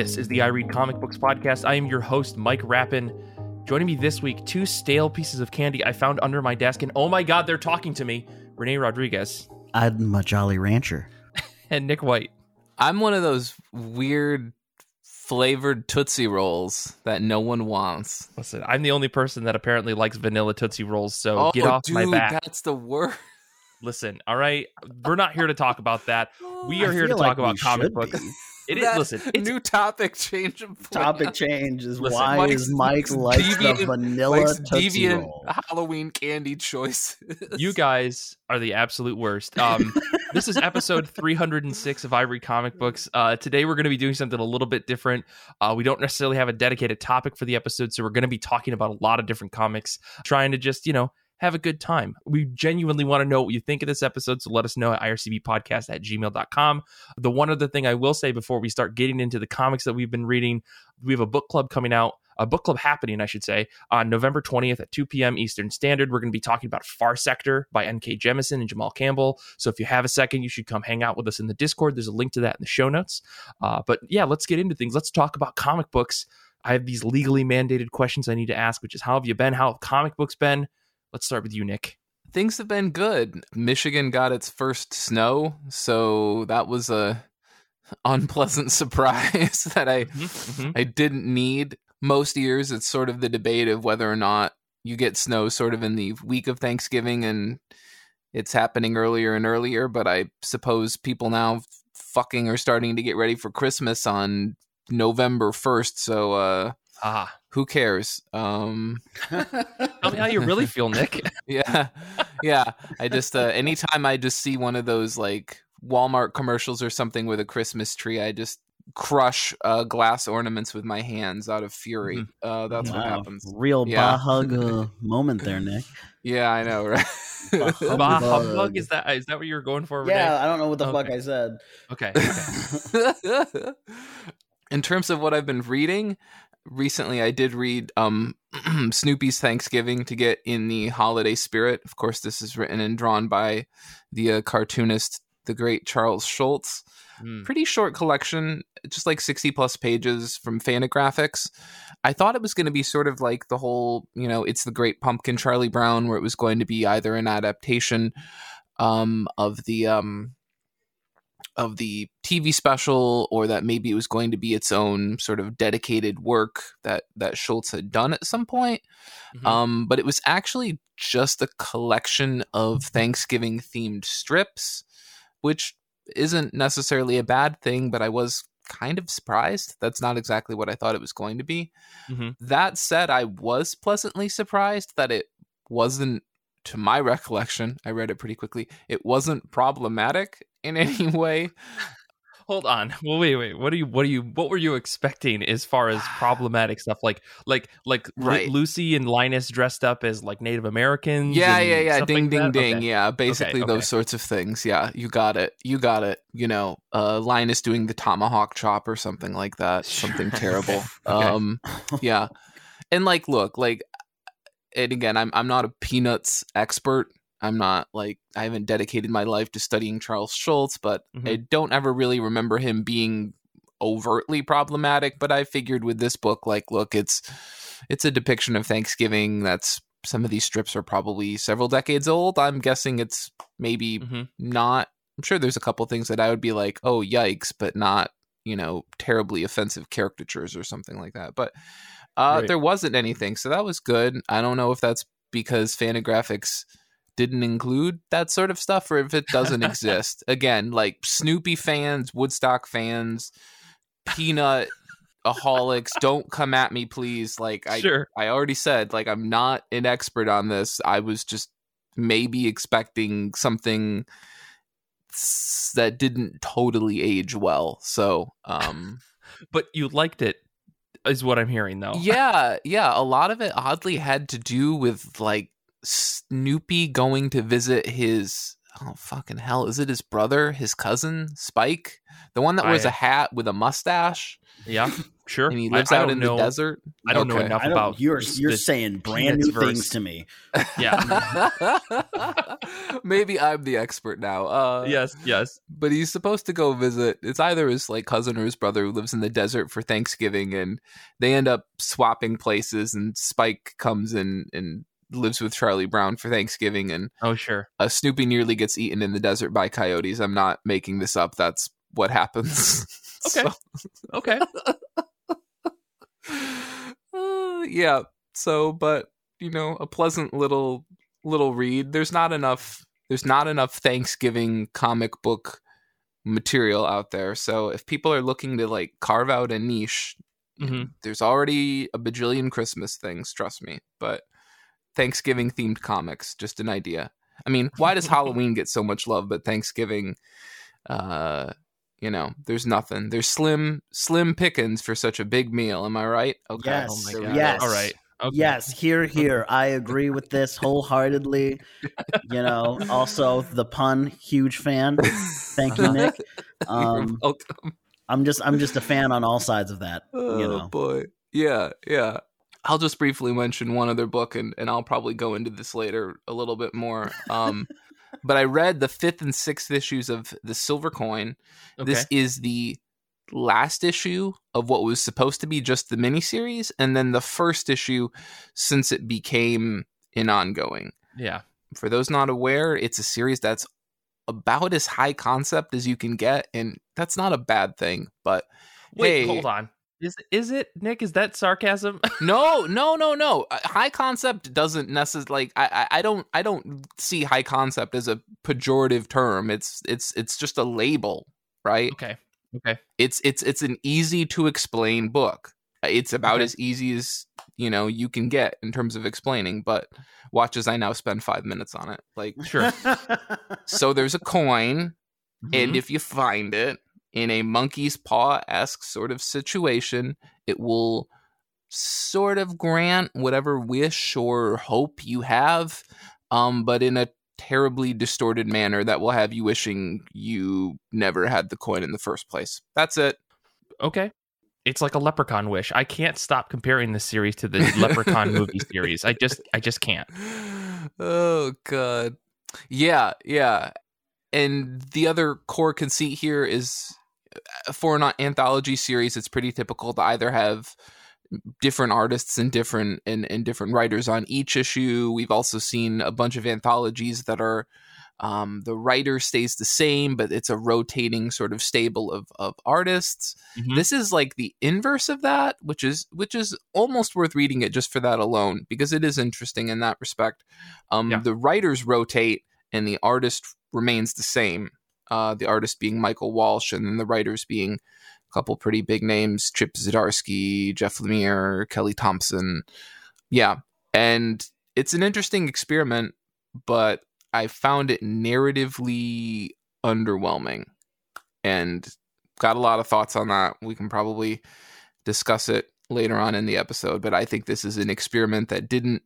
This is the I Read Comic Books podcast. I am your host, Mike Rappin. Joining me this week, two stale pieces of candy I found under my desk, and oh my god, they're talking to me. Renee Rodriguez I'm a Jolly Rancher. and Nick White. I'm one of those weird flavored Tootsie Rolls that no one wants. Listen, I'm the only person that apparently likes vanilla Tootsie Rolls, so oh, get off dude, my back. that's the worst. Listen, all right, we're not here to talk about that. We are I here to talk like about comic books. be. It is. Listen, it's new topic change of. Topic change is Listen, why Mike's- is Mike likes the vanilla Mike's Tootsie deviant Roll. Halloween candy choice. you guys are the absolute worst. Um, this is episode 306 of I Read Comic Books. Uh, today we're going to be doing something a little bit different. Uh, we don't necessarily have a dedicated topic for the episode, so we're going to be talking about a lot of different comics, trying to just, you know, have a good time. We genuinely want to know what you think of this episode, so let us know at ircbpodcast at gmail.com. The one other thing I will say before we start getting into the comics that we've been reading, we have a book club coming out a book club happening, I should say, on November 20th at 2 p.m. Eastern Standard. We're going to be talking about Far Sector by N.K. Jemisin and Jamal Campbell. So if you have a second, you should come hang out with us in the Discord. There's a link to that in the show notes. Uh, but yeah, let's get into things. Let's talk about comic books. I have these legally mandated questions I need to ask, which is how have you been? How have comic books been? Let's start with you, Nick. Things have been good. Michigan got its first snow, so that was a unpleasant surprise that I Mhm. I didn't need. Most years, it's sort of the debate of whether or not you get snow sort of in the week of Thanksgiving and it's happening earlier and earlier. But I suppose people now fucking are starting to get ready for Christmas on November 1st. So, uh, Ah, who cares? Um, tell me how you really feel, Nick. yeah. Yeah. I just, uh, anytime I just see one of those like Walmart commercials or something with a Christmas tree, I just crush uh, glass ornaments with my hands out of fury. Uh, that's what happens. Real Yeah. bah hug uh, moment there, Nick. Yeah, I know, right? Bah Bah humbug. humbug, is that is that what you were going for? Renee? Yeah, I don't know what the Okay. fuck I said. Okay. okay. In terms of what I've been reading, recently I did read um Snoopy's Thanksgiving to get in the holiday spirit. Of course, this is written and drawn by the uh, cartoonist, the great Charles Schulz. Hmm. Pretty short collection, just like 60 plus pages from Fantagraphics. I thought it was going to be sort of like the whole, you know, it's the great pumpkin Charlie Brown, where it was going to be either an adaptation um, of the um, of the TV special, or that maybe it was going to be its own sort of dedicated work that that Schulz had done at some point. Mhm. Um, but it was actually just a collection of Thanksgiving themed strips, which isn't necessarily a bad thing, but I was kind of surprised. That's not exactly what I thought it was going to be. Mhm. That said, I was pleasantly surprised that it wasn't, to my recollection, I read it pretty quickly, it wasn't problematic in any way. Hold on. Well, wait, wait. What are you? What are you? What were you expecting as far as problematic stuff? Like, like, like Right. Lucy and Linus dressed up as like Native Americans. Yeah, and yeah, yeah. Ding, like ding, that? ding. Okay. Yeah, basically okay. those sorts of things. Yeah, you got it. You got it. You know, uh, Linus doing the tomahawk chop or something like that. Something terrible. Okay. Um, yeah, and like, look, like, and again, I'm I'm not a peanuts expert. I'm not like I haven't dedicated my life to studying Charles Schulz, but Mhm. I don't ever really remember him being overtly problematic. But I figured with this book, like, look, it's it's a depiction of Thanksgiving. That's some of these strips are probably several decades old. I'm guessing it's maybe Mhm. not. I'm sure there's a couple things that I would be like, oh yikes, but not you know terribly offensive caricatures or something like that. But uh, Right. there wasn't anything, so that was good. I don't know if that's because Fantagraphics didn't include that sort of stuff or if it doesn't exist. Again, like Snoopy fans, Woodstock fans, Peanut aholics, don't come at me, please. Like I, Sure. I already said, like I'm not an expert on this. I was just maybe expecting something that didn't totally age well. So, um, But you liked it, is what I'm hearing, though. yeah, yeah, a lot of it oddly had to do with like Snoopy going to visit his oh fucking hell, is it his brother, his cousin, Spike, the one that wears I- a hat with a mustache Yeah, sure. and he lives I out don't in know- the desert? I don't know enough don't, about you're you're saying brand Peanuts new things to me. Yeah. Maybe I'm the expert now. Uh, yes. Yes. but he's supposed to go visit it's either his like cousin or his brother who lives in the desert for thanksgiving and they end up swapping places and spike comes in and lives with charlie brown for thanksgiving and Oh, sure. uh, snoopy nearly gets eaten in the desert by coyotes. I'm not making this up. That's what happens. Okay. Okay. Uh, yeah. So but you know a pleasant little little read. There's not enough there's not enough thanksgiving comic book material out there. So if people are looking to like carve out a niche hmm there's already a bajillion christmas things trust me. But thanksgiving themed comics just an idea i mean why does halloween get so much love but thanksgiving uh you know there's nothing there's slim slim pickings for such a big meal am i right okay Yes. Oh my god. Yes. All right. Okay. Yes, here, here. I agree with this wholeheartedly. You know, also the pun, huge fan. Thank you, Nick. You're Um, welcome. I'm just, I'm just a fan on all sides of that. Oh You know, boy. Yeah, yeah. I'll just briefly mention one other book and, and I'll probably go into this later a little bit more. Um but I read the fifth and sixth issues of The Silver Coin. Okay. This is the last issue of what was supposed to be just the miniseries, and then the first issue since it became an ongoing. yeah. For those not aware, it's a series that's about as high concept as you can get, and that's not a bad thing. But Wait. Hey. Hold on. Is is it Nick? Is that sarcasm? no, no, no, no. Uh, High concept doesn't necessarily like I, I I don't I don't see high concept as a pejorative term. It's it's it's just a label, right? okay. Okay. It's it's it's an easy to explain book. It's about Okay. as easy as you know you can get in terms of explaining. But watch as I now spend five minutes on it. Like Sure. so, there's a coin, and Mhm. if you find it in a monkey's paw esque sort of situation, it will sort of grant whatever wish or hope you have, um, but in a terribly distorted manner that will have you wishing you never had the coin in the first place. That's it. okay. It's like a leprechaun wish. I can't stop comparing this series to the leprechaun movie series. I just I just can't. Oh god. Yeah, yeah. And the other core conceit here is for an anthology series, it's pretty typical to either have different artists and different and, and different writers on each issue. We've also seen a bunch of anthologies that are um, the writer stays the same, but it's a rotating sort of stable of of artists. Mhm. This is like the inverse of that, which is which is almost worth reading it just for that alone because it is interesting in that respect. Um, Yeah. The writers rotate and the artist remains the same. Uh, the artist being Michael Walsh, and then the writers being a couple pretty big names: Chip Zdarsky, Jeff Lemire, Kelly Thompson. Yeah, and it's an interesting experiment, but I found it narratively underwhelming, and got a lot of thoughts on that. We can probably discuss it later on in the episode, but I think this is an experiment that didn't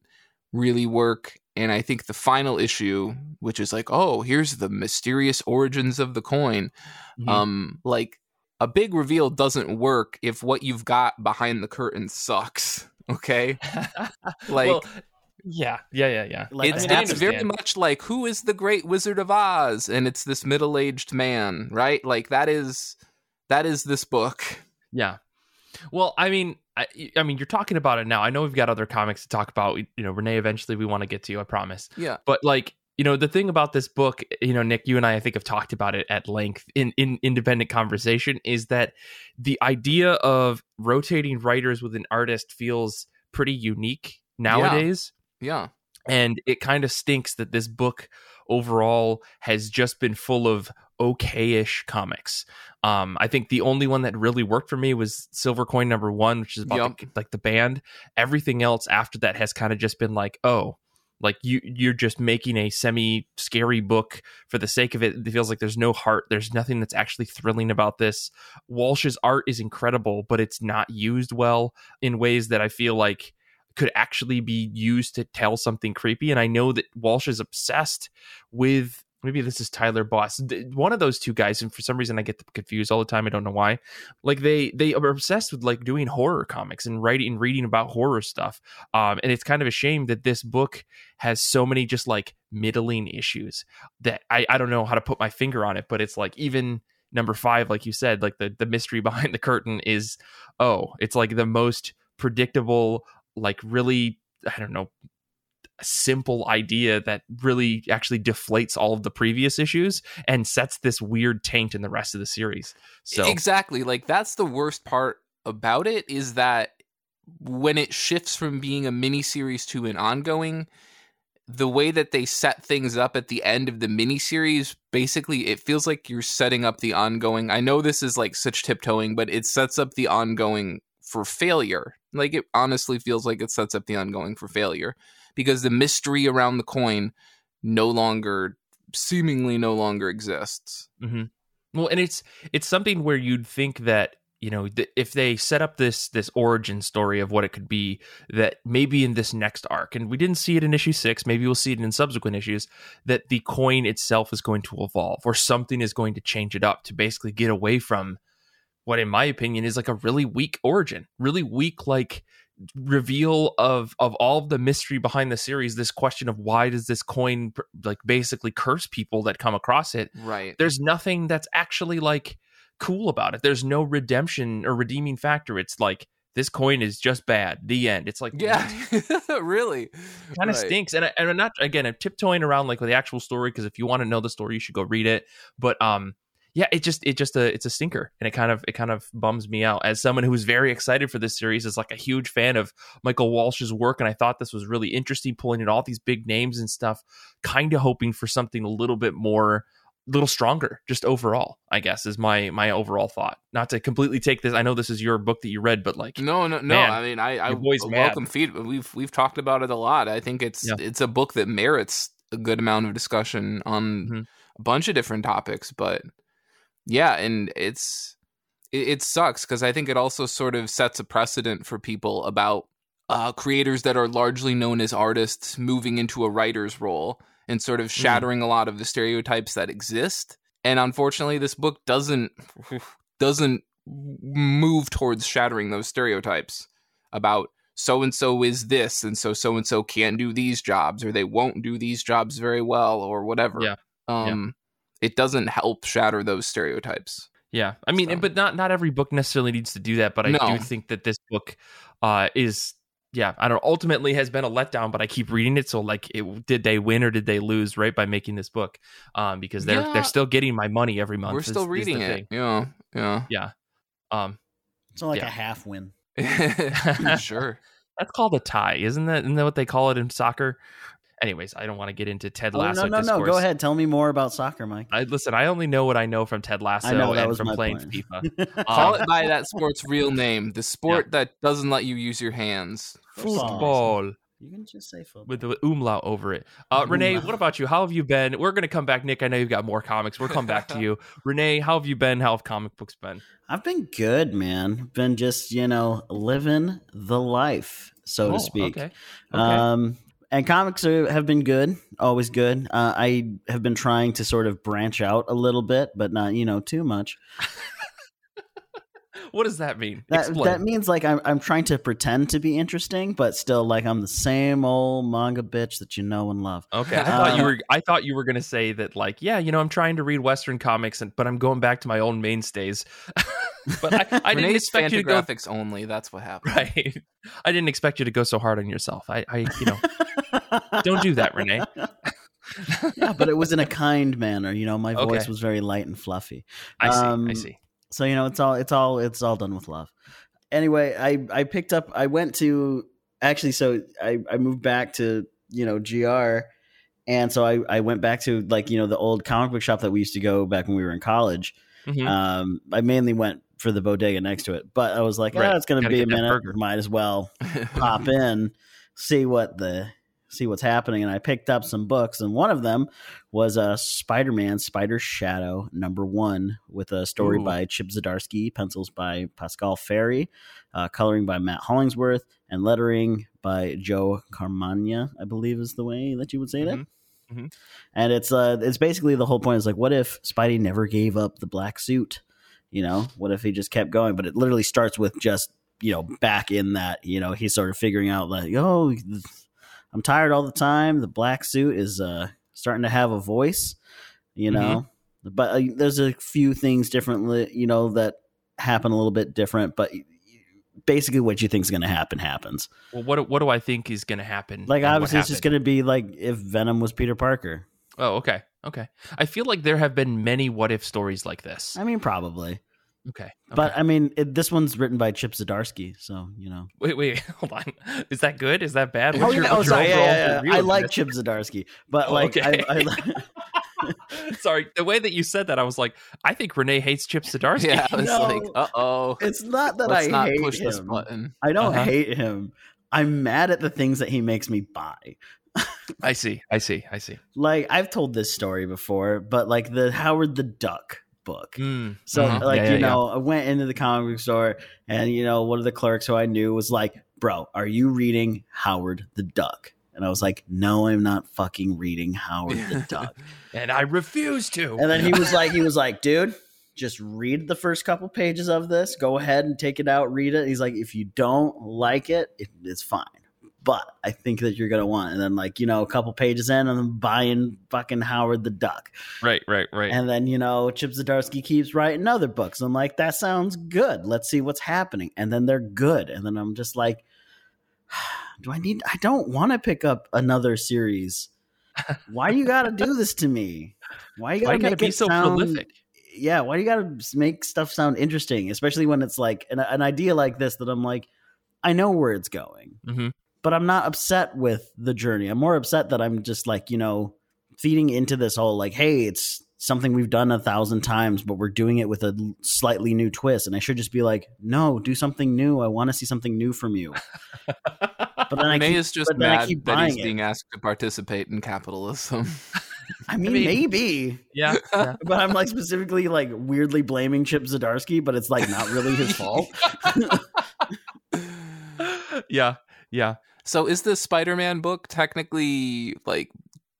really work. And I think the final issue, which is like, oh, here's the mysterious origins of the coin, Mhm. um, like a big reveal doesn't work if what you've got behind the curtain sucks. Okay, like Well, yeah, yeah, yeah, yeah. Like, it's I mean, it's very much like who is the great wizard of oz and it's this middle-aged man right like that is that is this book Yeah. Well, I mean, I, I mean, you're talking about it now. I know we've got other comics to talk about. You know, Renee. Eventually, we want to get to. You, I promise. yeah But like, you know, the thing about this book, you know, Nick, you and I, I think, have talked about it at length in in independent conversation. Is that the idea of rotating writers with an artist feels pretty unique nowadays. yeah and it kind of stinks that this book overall has just been full of okayish comics. Um, I think the only one that really worked for me was Silver Coin number one, which is about Yup. the, like the band. Everything else after that has kind of just been like, oh, like you you're just making a semi scary book for the sake of it. It feels like there's no heart. There's nothing that's actually thrilling about this. Walsh's art is incredible, but it's not used well in ways that I feel like could actually be used to tell something creepy. And I know that Walsh is obsessed with maybe this is Tyler Boss. One of those two guys, and for some reason I get confused all the time. I don't know why. Like they they are obsessed with like doing horror comics and writing and reading about horror stuff. Um, and it's kind of a shame that this book has so many just like middling issues that I I don't know how to put my finger on it, but it's like even number five, like you said, like the the mystery behind the curtain is oh, it's like the most predictable, like really I don't know simple idea that really actually deflates all of the previous issues and sets this weird taint in the rest of the series. So Exactly. Like that's the worst part about it is that when it shifts from being a mini series to an ongoing, the way that they set things up at the end of the miniseries, basically, it feels like you're setting up the ongoing. I know this is like such tiptoeing, but it sets up the ongoing for failure. Like it honestly feels like it sets up the ongoing for failure because the mystery around the coin no longer, seemingly no longer exists. Mm-hmm. Well, and it's it's something where you'd think that you know th- if they set up this this origin story of what it could be that maybe in this next arc and we didn't see it in issue 6 maybe we'll see it in subsequent issues that the coin itself is going to evolve or something is going to change it up to basically get away from what in my opinion is like a really weak origin really weak like reveal of of all of the mystery behind the series this question of why does this coin like basically curse people that come across it. Right. There's nothing that's actually like cool about it. There's no redemption or redeeming factor. It's like this coin is just bad. The end. It's like yeah. Really? Kind of right. stinks. And, I, and i'm not again i'm tiptoeing around like with the actual story because if you want to know the story you should go read it. But um yeah, it just it just a it's a stinker, and it kind of it kind of bums me out as someone who was very excited for this series, is like a huge fan of Michael Walsh's work, and I thought this was really interesting, pulling in all these big names and stuff. Kind of hoping for something a little bit more, a little stronger, just overall. I guess is my my overall thought. Not to completely take this. I know this is your book that you read, but like no, no, no. Man, I mean, I I welcome feedback. We've we've talked about it a lot. I think it's yeah. it's a book that merits a good amount of discussion on mm-hmm. a bunch of different topics, but yeah, and it's it, it sucks because I think it also sort of sets a precedent for people about uh, creators that are largely known as artists moving into a writer's role and sort of mm. shattering mm. a lot of the stereotypes that exist. And unfortunately, this book doesn't doesn't move towards shattering those stereotypes about so and so is this and so so and so can't do these jobs or they won't do these jobs very well or whatever. Yeah. Um it doesn't help shatter those stereotypes. Yeah, I mean, so. but not not every book necessarily needs to do that. But I no. do think that this book uh, is, yeah, I don't. Ultimately, has been a letdown. But I keep reading it, so like, it, did they win or did they lose? Right by making this book, um, because they're yeah. they're still getting my money every month. We're is, still reading it. Thing. Yeah, yeah, yeah. Um, it's not like yeah. a half win. sure. That's called a tie, isn't that? Isn't that what they call it in soccer? Anyways, I don't want to get into Ted Lasso. Oh, no, no, discourse. no. Go ahead. Tell me more about soccer, Mike. I, listen, I only know what I know from Ted Lasso know, and from playing point. FIFA. Call it by that sport's real name. The sport yeah. that doesn't let you use your hands. Football. You can just say football. With the umlaut over it. Uh, Renee, what about you? How have you been? We're going to come back. Nick, I know you've got more comics. We'll come back to you. Renee, how have you been? How have comic books been? I've been good, man. Been just, you know, living the life, so oh, to speak. Okay. okay. Um, and comics are, have been good, always good. Uh, I have been trying to sort of branch out a little bit, but not you know too much. What does that mean? That, that means like I'm I'm trying to pretend to be interesting, but still like I'm the same old manga bitch that you know and love. Okay, I thought uh, you were I thought you were gonna say that like yeah, you know I'm trying to read Western comics, and but I'm going back to my own mainstays. but I, I didn't expect you to go graphics only. That's what happened. Right. I didn't expect you to go so hard on yourself. I, I you know. Don't do that, Renee. yeah, but it was in a kind manner. You know, my voice okay. was very light and fluffy. I see. Um, I see. So you know, it's all it's all it's all done with love. Anyway, I I picked up. I went to actually. So I I moved back to you know gr, and so I I went back to like you know the old comic book shop that we used to go back when we were in college. Mm-hmm. Um, I mainly went for the bodega next to it, but I was like, oh, right. it's going to be a minute. Might as well pop in, see what the see what's happening. And I picked up some books, and one of them was a uh, Spider Man Spider Shadow number one with a story Ooh. by Chip Zdarsky, pencils by Pasqual Ferry, uh, coloring by Matt Hollingsworth, and lettering by Joe Caramagna, I believe is the way that you would say mm-hmm. that. Mhm. And it's uh it's basically the whole point is like what if Spidey never gave up the black suit? You know, what if he just kept going? But it literally starts with just, you know, back in that, you know, he's sort of figuring out like, oh, I'm tired all the time. The black suit is uh starting to have a voice, you know. But uh, there's a few things differently, you know, that happen a little bit different, but basically what you think is going to happen happens. Well, what what do I think is going to happen? Like obviously it's just going to be like if Venom was Peter Parker. Oh, okay, okay. I feel like there have been many what if stories like this. I mean probably. Okay, But. I mean it, this one's written by Chip Zdarsky, so, you know. wait, wait, hold on. Is that good? Is that bad? Oh, your- yeah, oh, what's your sorry, yeah, yeah, yeah. I like? Chip Zdarsky, but Oh, like okay. I, I, Sorry, the way that you said that, I was like, I think Renee hates Chip Zdarsky. Yeah, I was No. like, uh oh. it's not that Let's I not hate push him. this button. I don't Uh-huh. hate him. I'm mad at the things that he makes me buy. I see, I see, I see. Like I've told this story before, but like the Howard the Duck book. Mm, So mhm. like Yeah, yeah, you know, I went into the comic book store and you know, one of the clerks who I knew was like, "Bro, are you reading Howard the Duck?" And I was like, "No, I'm not fucking reading Howard the Duck." and I refuse to. And then he was like, he was like, dude, just read the first couple pages of this. Go ahead and take it out, read it. He's like, if you don't like it, it it's fine. But I think that you're gonna want. And then like, you know, a couple pages in, and I'm buying fucking Howard the Duck. right, right, right. And then, you know, Chip Zdarsky keeps writing other books. I'm like, that sounds good. Let's see what's happening. And then they're good. And then I'm just like, do I need I don't want to pick up another series. Why you gotta do this to me? Why you gotta, Why you gotta be so sound, prolific? Yeah, why do you gotta make stuff sound interesting? Especially when it's like an, an idea like this that I'm like, I know where it's going hmm but I'm not upset with the journey. I'm more upset that I'm just like, you know, feeding into this whole like, hey, it's something we've done a thousand times, but we're doing it with a slightly new twist. And I should just be like, no, do something new. I want to see something new from you. But then I Renee keep, is just but then I mad that he's buying it. being asked to participate in capitalism. I mean, mean- maybe. yeah, yeah. But I'm like specifically like weirdly blaming Chip Zdarsky, but it's like not really his fault. yeah, yeah. So is this Spider-Man book technically like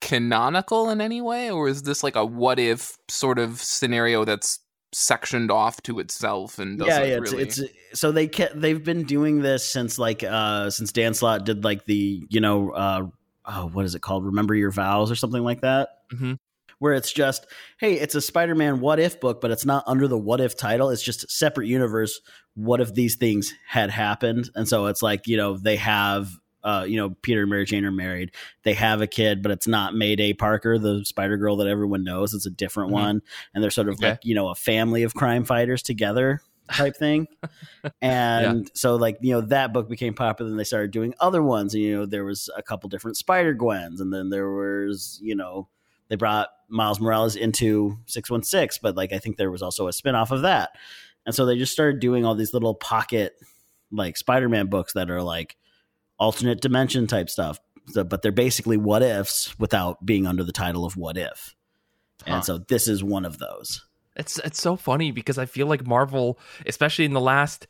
canonical in any way, or is this like a what if sort of scenario that's sectioned off to itself and doesn't yeah, yeah. really? It's, it's so they kept, they've been doing this since like uh since Dan Slott did like the you know uh oh, what is it called? Remember Your Vows or something like that. hmm Where it's just hey, it's a Spider-Man what if book, but it's not under the what if title. It's just a separate universe. What if these things had happened? And so it's like you know they have. Uh, you know, Peter and Mary Jane are married. They have a kid, but it's not Mayday Parker, the Spider Girl that everyone knows. It's a different Mhm. one, and they're sort of Okay. like you know a family of crime fighters together type thing. And so like, you know, that book became popular and they started doing other ones. And, you know, there was a couple different Spider Gwens and then there was, you know, they brought Miles Morales into 616, but like I think there was also a spin-off of that. And so they just started doing all these little pocket like Spider-Man books that are like alternate dimension type stuff. So, but they're basically what ifs without being under the title of what if. Huh. And so this is one of those. It's it's so funny because I feel like Marvel, especially in the last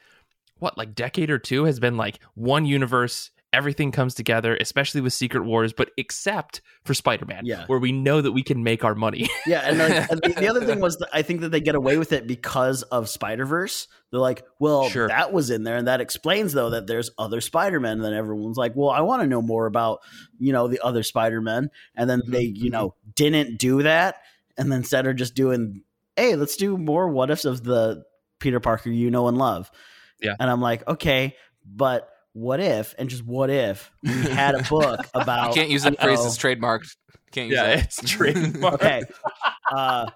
what like decade or two, has been like one universe. Everything comes together, especially with Secret Wars, but except for Spider Man, Yeah. where we know that we can make our money. Yeah, and, like, and the, the other thing was that I think that they get away with it because of Spider Verse. They're like, well, Sure. that was in there, and that explains though that there's other Spider Men. And then everyone's like, well, I want to know more about you know the other Spider Men, and then they you Mhm. know didn't do that, and then instead are just doing, hey, let's do more what ifs of the Peter Parker you know and love. Yeah. and I'm like, okay, but what if and just what if we had a book about you can't use that phrase; know- it's trademarked. Can't use Yeah, that. it's trademarked. okay, uh,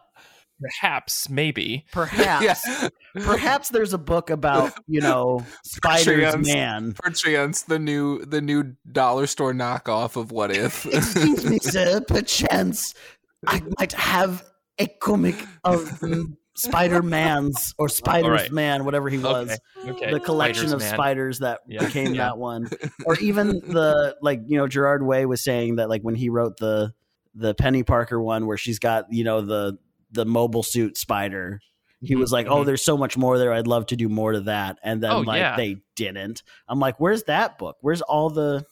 Perhaps, maybe. perhaps. yeah. perhaps there's a book about you know spiders Patreons. man Perchance the new the new dollar store knockoff of What If. excuse me sir perchance i might have a comic of mm, spider-man's or spider's right. man whatever he was Okay. okay. the collection Spiders of Man. spiders that Yeah. became Yeah. that one or even the like you know gerard way was saying that like when he wrote the the peni parker one where she's got you know the the mobile suit spider he Mhm, was like, "Oh, mhm. there's so much more there. I'd love to do more to that." And then Oh, like yeah. they didn't. I'm like, "Where's that book? Where's all the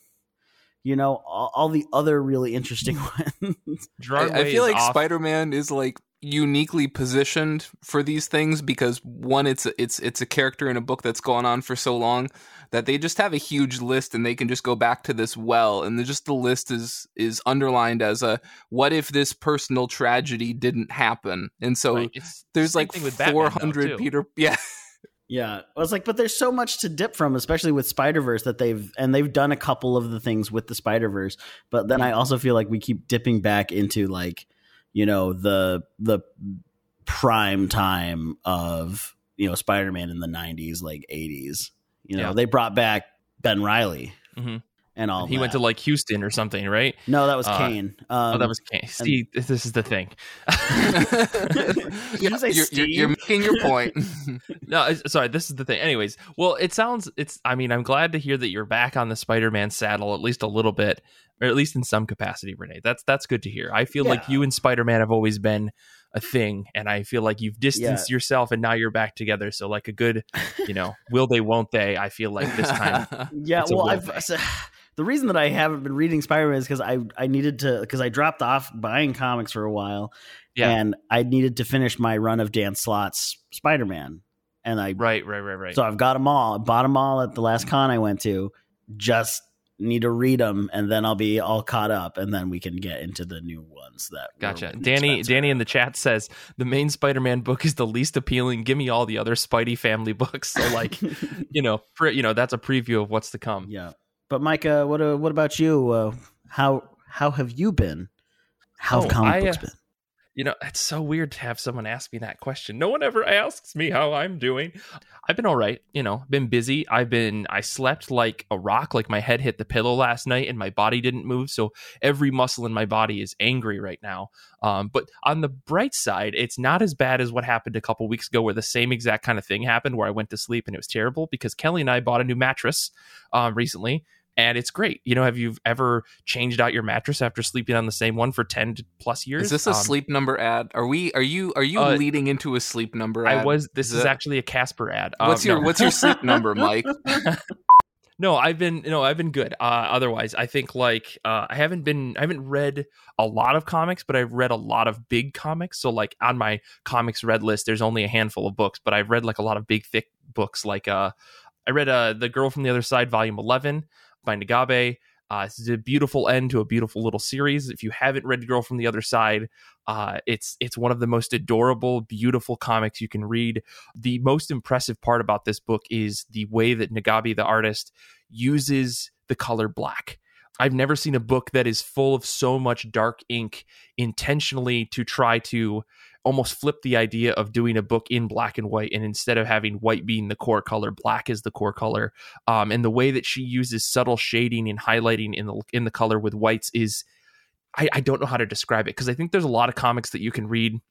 you know, all, all the other really interesting ones. I, I feel like off- Spider-Man is like uniquely positioned for these things because one, it's a, it's it's a character in a book that's gone on for so long that they just have a huge list and they can just go back to this well, and just the list is is underlined as a what if this personal tragedy didn't happen, and so Right, it's there's like thing with Batman, though, 400. Peter, yeah, Yeah, I was like, but there's so much to dip from, especially with Spider Verse that they've and they've done a couple of the things with the Spider Verse. But then I also feel like we keep dipping back into like, you know, the the prime time of you know Spider Man in the '90s, like '80s. You know, Yeah. they brought back Ben Reilly Mhm. and all. he went to like Houston or something, right? no, that was uh, Kaine. Um, oh, that was Kaine. See, this is the thing. Did you say you're, you're, you're making your point. no, sorry. This is the thing. Anyways, well, it sounds. It's. I mean, I'm glad to hear that you're back on the Spider-Man saddle at least a little bit, or at least in some capacity, Renee. That's that's good to hear. I feel like you and Spider-Man have always been a thing, and I feel like you've distanced yourself, and now you're back together. So, like a good, you know, will they, won't they? I feel like this time. Yeah, well, I've, so, the reason that I haven't been reading Spider Man is because I I needed to because I dropped off buying comics for a while, Yeah. and I needed to finish my run of Dan Slott's Spider Man, and I Right, right, right, right. so I've got them all, bought them all at the last con I went to, just need to read them, and then I'll be all caught up, and then we can get into the new ones that Gotcha. Danny. Danny in the chat says the main Spider-Man book is the least appealing. Give me all the other Spidey family books. So like, you know, pre, you know, that's a preview of what's to come. yeah, but Micah, what uh, what about you? Uh, how how have you been? How have Oh, comic I, books uh, been? You know, it's so weird to have someone ask me that question. No one ever asks me how I'm doing. I've been all right, you know, been busy. I've been I slept like a rock, like my head hit the pillow last night and my body didn't move, so every muscle in my body is angry right now. Um, but on the bright side, it's not as bad as what happened a couple weeks ago where the same exact kind of thing happened where I went to sleep and it was terrible because Kelly and I bought a new mattress um, recently and it's great. You know, have you ever changed out your mattress after sleeping on the same one for 10 plus years? Is this a Um, sleep number ad? Are we? Are you? Are you Uh, leading into a sleep number ad? I was. This Is is actually a Casper ad. Um, What's your no. What's your sleep number, Mike? no, I've been no, I've been good. Uh, otherwise, I think like uh, I haven't been. I haven't read a lot of comics, but I've read a lot of big comics. So like on my comics read list, there's only a handful of books, but I've read like a lot of big, thick books. Like uh, I read uh, the Girl from the Other Side, Volume Eleven by Nagabe. Uh, it's a beautiful end to a beautiful little series. If you haven't read Girl from the Other Side, uh, it's it's one of the most adorable, beautiful comics you can read. The most impressive part about this book is the way that Nagabe, the artist, uses the color black. I've never seen a book that is full of so much dark ink intentionally to try to almost flipped the idea of doing a book in black and white and instead of having white being the core color black is the core color. Um, and the way that she uses subtle shading and highlighting in the in the color with whites is I, I don't know how to describe it because I think there's a lot of comics that you can read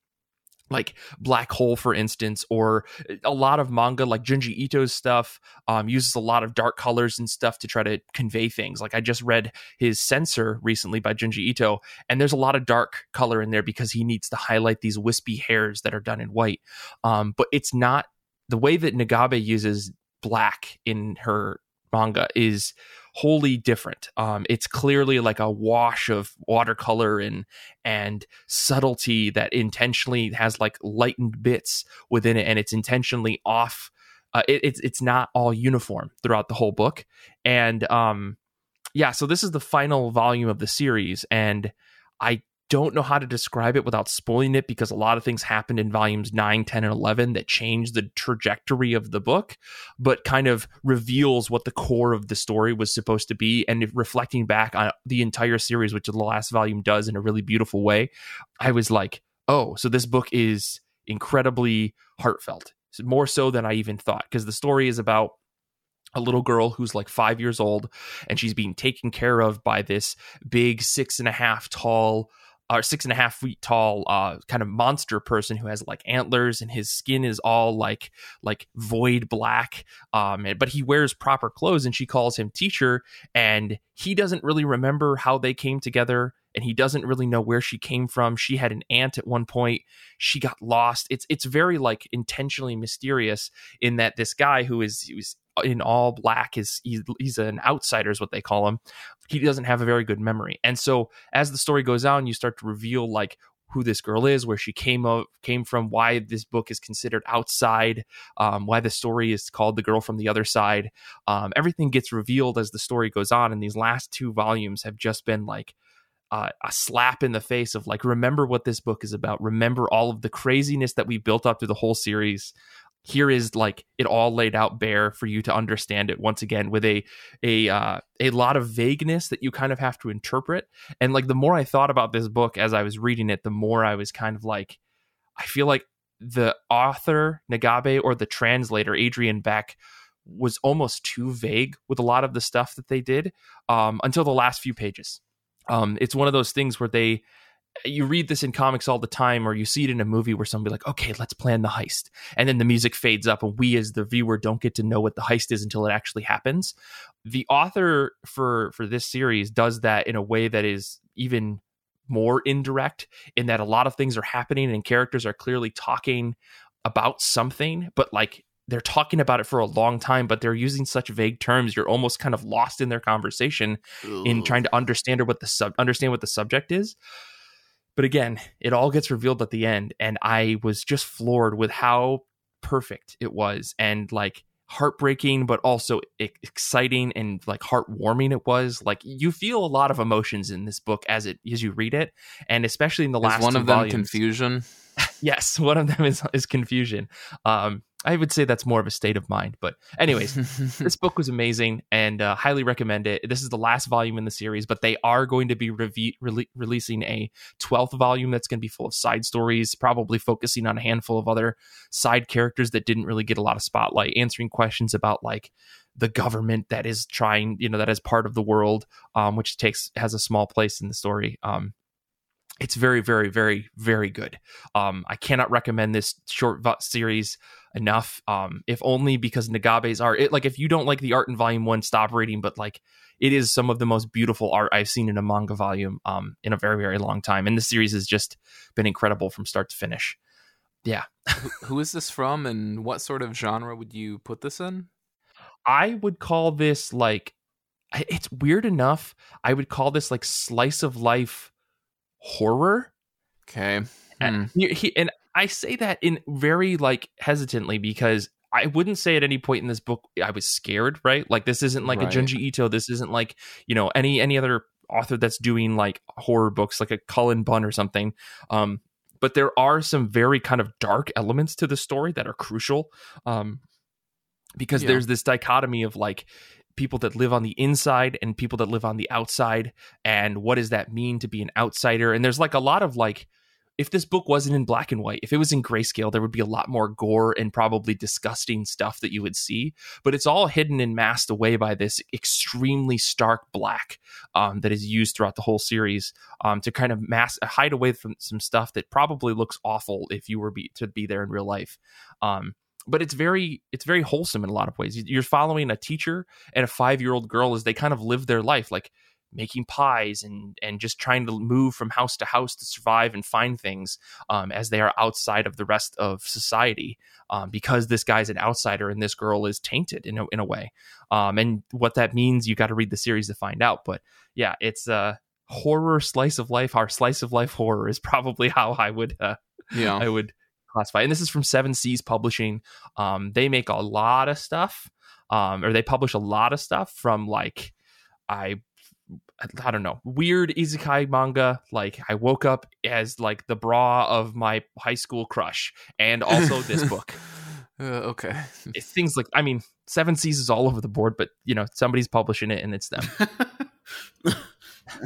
like Black Hole, for instance, or a lot of manga like Junji Ito's stuff um, uses a lot of dark colors and stuff to try to convey things. Like I just read his Sensor recently by Junji Ito, and there's a lot of dark color in there because he needs to highlight these wispy hairs that are done in white. Um, but it's not the way that Nagabe uses black in her manga is wholly different. Um, it's clearly like a wash of watercolor and and subtlety that intentionally has like lightened bits within it, and it's intentionally off. Uh, it, it's it's not all uniform throughout the whole book, and um, yeah. So this is the final volume of the series, and I don't know how to describe it without spoiling it because a lot of things happened in volumes 9 10 and 11 that changed the trajectory of the book but kind of reveals what the core of the story was supposed to be and reflecting back on the entire series which the last volume does in a really beautiful way i was like oh so this book is incredibly heartfelt more so than i even thought because the story is about a little girl who's like five years old and she's being taken care of by this big six and a half tall or six and a half feet tall uh kind of monster person who has like antlers and his skin is all like like void black um but he wears proper clothes and she calls him teacher and he doesn't really remember how they came together and he doesn't really know where she came from. She had an aunt at one point. She got lost. It's it's very like intentionally mysterious in that this guy who is was in all black is he's, he's an outsider is what they call him he doesn't have a very good memory and so as the story goes on you start to reveal like who this girl is, where she came came from, why this book is considered outside, um, why the story is called "The Girl from the Other Side." Um, everything gets revealed as the story goes on, and these last two volumes have just been like uh, a slap in the face of like, remember what this book is about. Remember all of the craziness that we built up through the whole series. Here is like it all laid out bare for you to understand it once again with a a uh, a lot of vagueness that you kind of have to interpret. And like the more i thought about this book as i was reading it the more i was kind of like i feel like the author nagabe or the translator adrienne beck was almost too vague with a lot of the stuff that they did um, until the last few pages um, it's one of those things where they you read this in comics all the time or you see it in a movie where somebody like okay let's plan the heist. And then the music fades up and we as the viewer don't get to know what the heist is until it actually happens. The author for for this series does that in a way that is even more indirect in that a lot of things are happening and characters are clearly talking about something but like they're talking about it for a long time, but they're using such vague terms. You're almost kind of lost in their conversation in trying to understand or what the sub understand what the subject is. But again, it all gets revealed at the end, and I was just floored with how perfect it was and like heartbreaking but also exciting and like heartwarming it was like you feel a lot of emotions in this book as it as you read it and especially in the last one of them volumes. confusion yes one of them is is confusion um I would say that's more of a state of mind. But, anyways, this book was amazing and uh, highly recommend it. This is the last volume in the series, but they are going to be re- releasing a 12th volume that's going to be full of side stories, probably focusing on a handful of other side characters that didn't really get a lot of spotlight, answering questions about like the government that is trying, you know, that is part of the world, um, which takes has a small place in the story. Um, it's very very very very good. Um, i cannot recommend this short series enough um, if only because nagabe's art it, like if you don't like the art in volume one stop reading but like it is some of the most beautiful art i've seen in a manga volume um, in a very very long time and the series has just been incredible from start to finish. Yeah. Who, who is this from and what sort of genre would you put this in? I would call this like it's weird enough i would call this like slice of life horror. Okay. And, hmm. he, and I say that in very like hesitantly because I wouldn't say at any point in this book I was scared, right? Like this isn't like right. a Junji Ito. This isn't like, you know, any any other author that's doing like horror books like a Cullen Bunn or something. Um but there are some very kind of dark elements to the story that are crucial. Um because yeah. there's this dichotomy of like people that live on the inside and people that live on the outside and what does that mean to be an outsider? And there's like a lot of like if this book wasn't in black and white if it was in grayscale there would be a lot more gore and probably disgusting stuff that you would see. But it's all hidden and masked away by this extremely stark black um, that is used throughout the whole series um, to kind of mask hide away from some stuff that probably looks awful if you were be, to be there in real life. Um, but it's very it's very wholesome in a lot of ways. You're following a teacher and a five year old girl as they kind of live their life, like making pies and and just trying to move from house to house to survive and find things um, as they are outside of the rest of society um, because this guy's an outsider and this girl is tainted in a, in a way. Um, and what that means you got to read the series to find out but yeah it's a horror slice of life. Our slice of life horror is probably how i would uh, yeah. I would classify. And this is from Seven Seas Publishing. Um, they make a lot of stuff, um, or they publish a lot of stuff from like I I don't know, weird isekai manga. Like I woke up as like the bra of my high school crush, and also this book. Uh, okay, things like I mean, Seven Seas is all over the board, but you know somebody's publishing it, and it's them.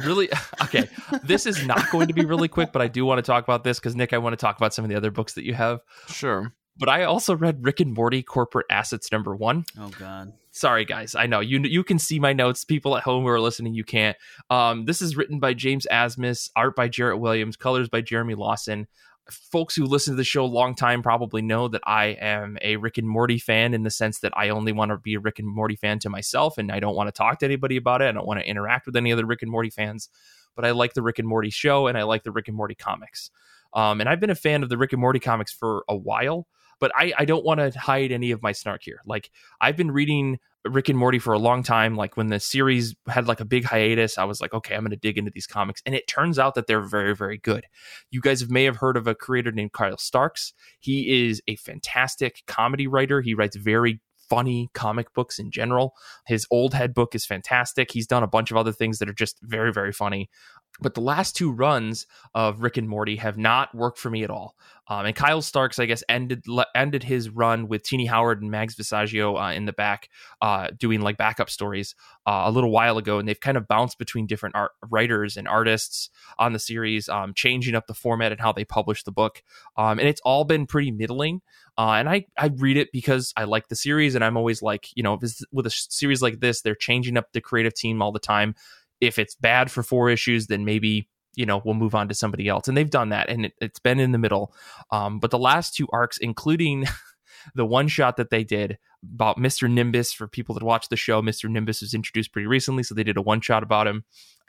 really? Okay. This is not going to be really quick but i do want to talk about this because nick i want to talk about some of the other books that you have. Sure. But i also read rick and morty corporate assets number one. Oh god. Sorry guys. I know. You you can see my notes. People at home who are listening you can't. Um this is written by james asmus art by jarrett williams colors by jeremy lawson folks who listen to the show a long time probably know that I am a Rick and Morty fan in the sense that I only want to be a Rick and Morty fan to myself and I don't want to talk to anybody about it. I don't want to interact with any other Rick and Morty fans. but I like the Rick and Morty show and I like the Rick and Morty comics. Um, and I've been a fan of the Rick and Morty comics for a while, but I, I don't want to hide any of my snark here. Like I've been reading Rick and Morty for a long time. Like when the series had like a big hiatus, I was like, okay, I'm going to dig into these comics. And it turns out that they're very, very good. You guys may have heard of a creator named Kyle Starks. He is a fantastic comedy writer. He writes very funny comic books in general. His old head book is fantastic. He's done a bunch of other things that are just very, very funny. But the last two runs of Rick and Morty have not worked for me at all. Um, and Kyle Starks, I guess, ended ended his run with Tini Howard and Mags Visaggio uh, in the back, uh, doing like backup stories uh, a little while ago, and they've kind of bounced between different art- writers and artists on the series, um, changing up the format and how they publish the book. Um, and it's all been pretty middling. Uh, and I I read it because I like the series, and I'm always like, you know, with a series like this, they're changing up the creative team all the time if it's bad for four issues, then maybe you know we'll move on to somebody else. And they've done that, and it, has been in the middle. Um, but the last two arcs, including the one shot that they did about Mr. Nimbus, for people that watch the show, Mr. Nimbus was introduced pretty recently, so they did a one shot about him.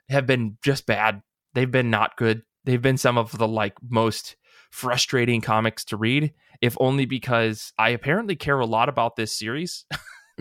Have been just bad. They've been not good. They've been some of the like most frustrating comics to read, if only because I apparently care a lot about this series.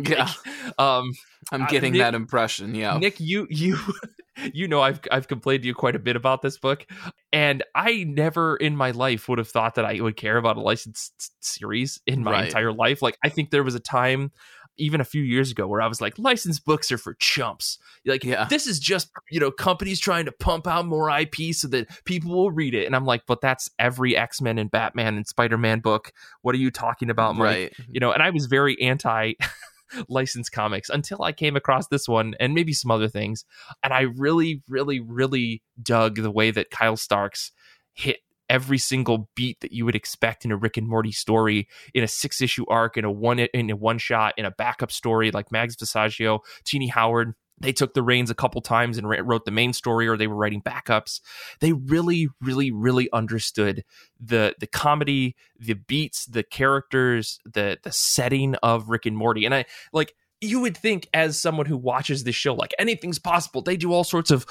Yeah. um, I'm getting uh, Nick, that impression. Yeah. Nick, you you you know I've I've complained to you quite a bit about this book, and I never in my life would have thought that I would care about a licensed series in my right. entire life. Like I think there was a time even a few years ago where I was like, licensed books are for chumps. Like, yeah. this is just, you know, companies trying to pump out more IP so that people will read it. And I'm like, but that's every X Men and Batman and Spider Man book. What are you talking about, Mike? Right. You know, and I was very anti licensed comics until I came across this one and maybe some other things. And I really, really, really dug the way that Kyle Starks hit every single beat that you would expect in a Rick and Morty story in a six issue arc in a one in a one shot in a backup story like Mags Visaggio, Tini Howard they took the reins a couple times and wrote the main story or they were writing backups. They really really really understood the the comedy the beats the characters the the setting of rick and morty. And i like you would think as someone who watches this show like anything's possible. They do all sorts of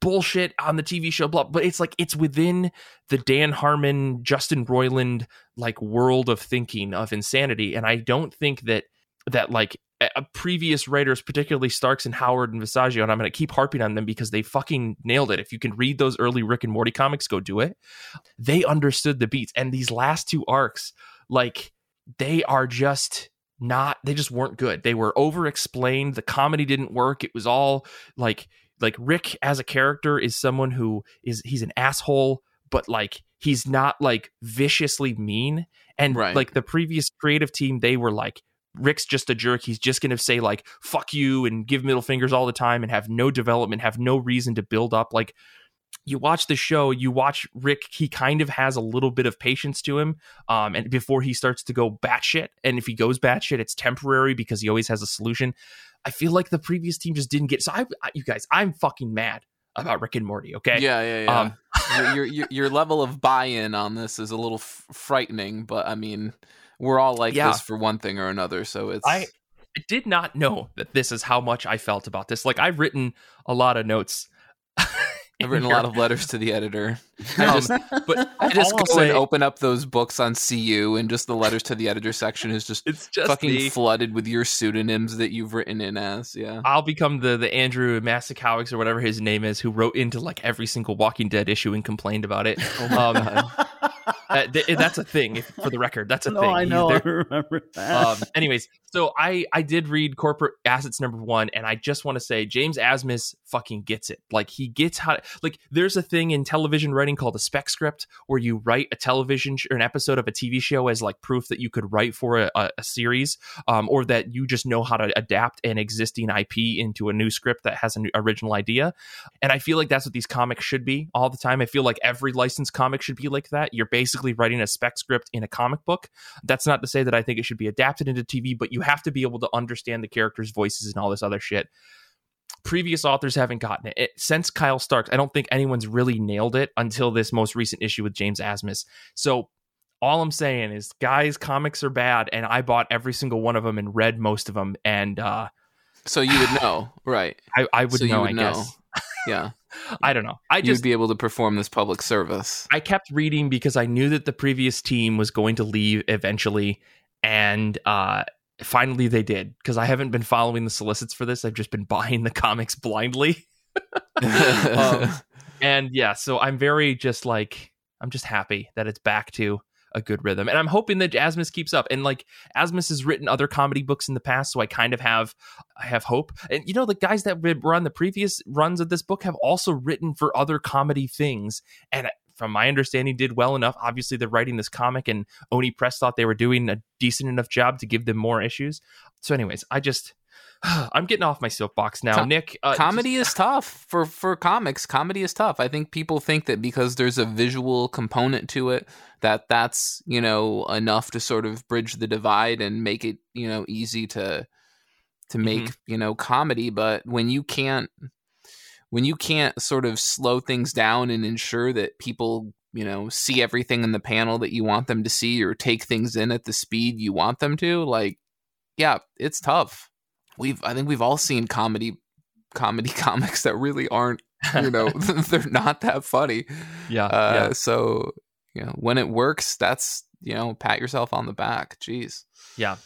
bullshit on the TV show, blah, but it's like it's within the Dan Harmon, Justin Roiland like world of thinking of insanity. And I don't think that that like previous writers, particularly Starks and Howard and Visaggio, and I'm going to keep harping on them because they fucking nailed it. If you can read those early Rick and Morty comics, go do it. They understood the beats, and these last two arcs, like they are just not. They just weren't good. They were over explained. The comedy didn't work. It was all like like Rick as a character is someone who is he's an asshole, but like he's not like viciously mean. And right. like the previous creative team, they were like Rick's just a jerk. He's just going to say like "fuck you" and give middle fingers all the time and have no development, have no reason to build up. Like you watch the show, you watch Rick. He kind of has a little bit of patience to him, um, and before he starts to go batshit. And if he goes batshit, it's temporary because he always has a solution. I feel like the previous team just didn't get. So I, I you guys, I'm fucking mad about Rick and Morty. Okay. Yeah, yeah, yeah. Um, your, your, your level of buy-in on this is a little f- frightening, but I mean, we're all like yeah. this for one thing or another. So it's I did not know that this is how much I felt about this. Like I've written a lot of notes. I've written a lot of letters to the editor. I um, just, but I just go say, and open up those books on CU, and just the letters to the editor section is just it's just fucking me. flooded with your pseudonyms that you've written in as. Yeah, I'll become the the Andrew Masakowicz or whatever his name is, who wrote into like every single Walking Dead issue and complained about it. Oh um, uh, th- that's a thing for the record. That's a no, thing. I know. I remember that. Um, anyways, so I I did read corporate assets number one, and I just want to say James Asmus fucking gets it. Like he gets how like there's a thing in television writing called a spec script where you write a television sh- or an episode of a TV show as like proof that you could write for a, a, a series, um, or that you just know how to adapt an existing IP into a new script that has an original idea. And I feel like that's what these comics should be all the time. I feel like every licensed comic should be like that. You're basically writing a spec script in a comic book. That's not to say that I think it should be adapted into TV, but you have to be able to understand the characters' voices and all this other shit. Previous authors haven't gotten it. it. Since Kyle Starks, I don't think anyone's really nailed it until this most recent issue with James Asmus. So all I'm saying is, guys, comics are bad, and I bought every single one of them and read most of them. And uh, so you would know, right? I, I would so know, would I know. guess. Yeah. I don't know. I You'd just be able to perform this public service. I kept reading because I knew that the previous team was going to leave eventually, and uh, finally they did. Because I haven't been following the solicits for this; I've just been buying the comics blindly. Um, and yeah, so I'm very just like I'm just happy that it's back to a good rhythm, and I'm hoping that Asmus keeps up. And like Asmus has written other comedy books in the past, so I kind of have I have hope. And you know, the guys that were on the previous runs of this book have also written for other comedy things, and uh, from my understanding, did well enough. Obviously, they're writing this comic, and Oni Press thought they were doing a decent enough job to give them more issues. So, anyways, I just I'm getting off my soapbox now, Com- Nick. Uh, comedy is tough for for comics. Comedy is tough. I think people think that because there's a visual component to it, that that's you know enough to sort of bridge the divide and make it you know easy to to make you know comedy. But when you can't when you can't sort of slow things down and ensure that people you know see everything in the panel that you want them to see or take things in at the speed you want them to, like yeah, it's tough we've I think we've all seen comedy comedy comics that really aren't you know they're not that funny. yeah, Uh, yeah. So you know when it works, that's you know pat yourself on the back. Jeez. Yeah.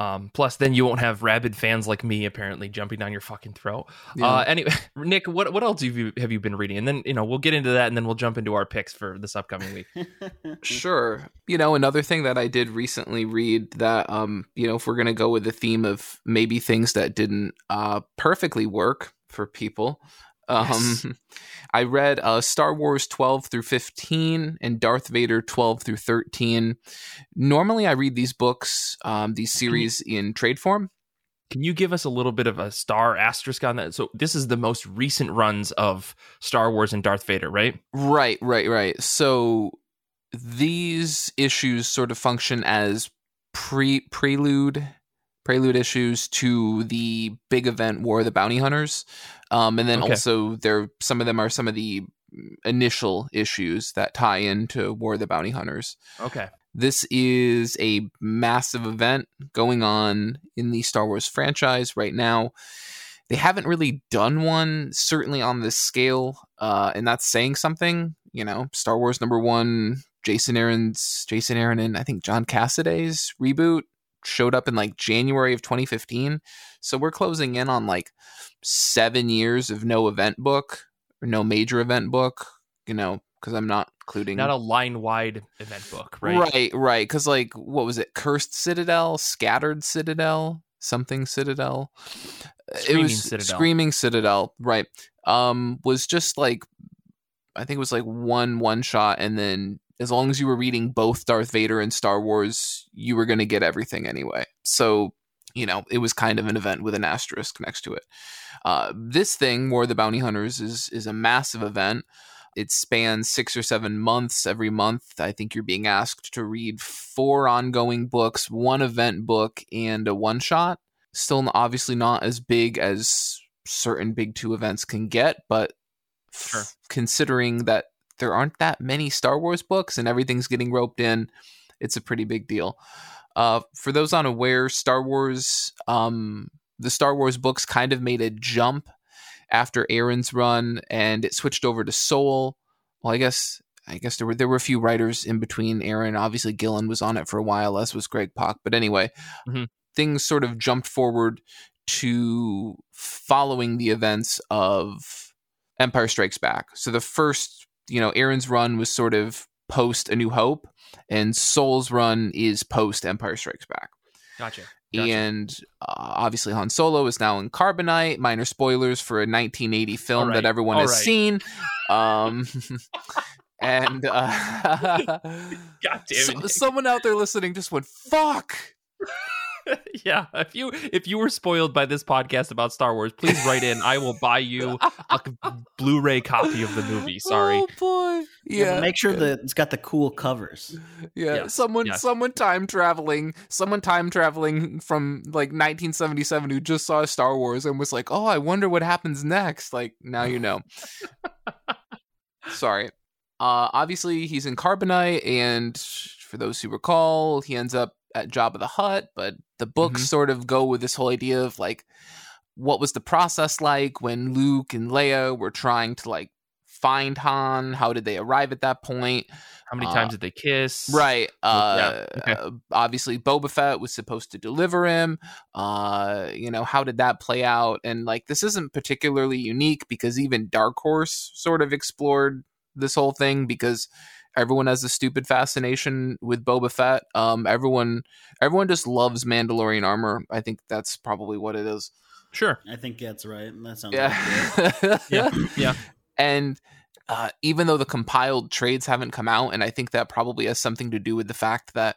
Um, plus, then you won't have rabid fans like me apparently jumping down your fucking throat. Yeah. Uh, anyway, Nick, what what else have you have you been reading? And then you know we'll get into that, and then we'll jump into our picks for this upcoming week. Sure. You know, another thing that I did recently read that um, you know, if we're going to go with the theme of maybe things that didn't uh perfectly work for people, um Yes. I read uh Star Wars 12 through 15 and Darth Vader 12 through 13. Normally I read these books, um these series in trade form. Can you give us a little bit of a star asterisk on that? So this is the most recent runs of Star Wars and Darth Vader, right? Right, right, right. So these issues sort of function as pre prelude prelude issues to the big event War of the Bounty Hunters. Um, and then Okay. also there some of them are some of the initial issues that tie into War of the Bounty Hunters. Okay. This is a massive event going on in the Star Wars franchise right now. They haven't really done one, certainly on this scale, uh, and that's saying something. You know, Star Wars number one, Jason Aaron's Jason Aaron and I think John Cassaday's reboot showed up in like January of 2015. So we're closing in on like seven years of no event book or no major event book. You know, because I'm not including Not a line wide event book, right? Right, right. Because like, what was it? Cursed Citadel, Scattered Citadel, something Citadel. Screaming it was Citadel. Screaming Citadel. Right. Um, was just like, I think it was like one one shot, and then as long as you were reading both Darth Vader and Star Wars, you were going to get everything anyway. So you know, it was kind of an event with an asterisk next to it. Uh, this thing, War of the Bounty Hunters, is is a massive event. It spans six or seven months. Every month, I think you're being asked to read four ongoing books, one event book, and a one shot. Still, obviously, not as big as certain big two events can get, but f- considering that there aren't that many Star Wars books and everything's getting roped in, it's a pretty big deal. Uh, for those unaware, Star Wars, um, the Star Wars books kind of made a jump after Aaron's run, and it switched over to Soule. Well, I guess I guess there were there were a few writers in between Aaron. Obviously, Gillen was on it for a while, as was Greg Pak. But anyway, Mhm. things sort of jumped forward to following the events of Empire Strikes Back. So the first, you know, Aaron's run was sort of post A New Hope, and Soule's run is post Empire Strikes Back. Gotcha. Gotcha. And uh, obviously, Han Solo is now in Carbonite. Minor spoilers for a 1980 film right, that everyone all has right. seen. Um, and uh, God damn it. Nick. someone out there listening just went, "Fuck." yeah, if you if you were spoiled by this podcast about Star Wars, please write in. I will buy you a Blu-ray copy of the movie. Sorry. Oh boy. Yeah, Yeah. make sure that it's got the cool covers. Yeah, Yes, someone yes. someone time traveling, someone time traveling from like 1977 who just saw Star Wars and was like, "Oh, I wonder what happens next." Like, now you know. Sorry. Uh obviously he's in Carbonite and for those who recall, he ends up at Jabba the Hutt, but the books Mhm. sort of go with this whole idea of like what was the process like when Luke and Leia were trying to like find Han? How did they arrive at that point? How many Uh, times did they kiss? Right. Uh, yeah, okay. uh, obviously, Boba Fett was supposed to deliver him. Uh, you know, how did that play out? And like, this isn't particularly unique because even Dark Horse sort of explored this whole thing because everyone has a stupid fascination with Boba Fett. Um, everyone, everyone just loves Mandalorian armor. I think that's probably what it is. Sure. I think that's right. That sounds like it. Yeah. Yeah. Yeah. And uh, even though the compiled trades haven't come out, and I think that probably has something to do with the fact that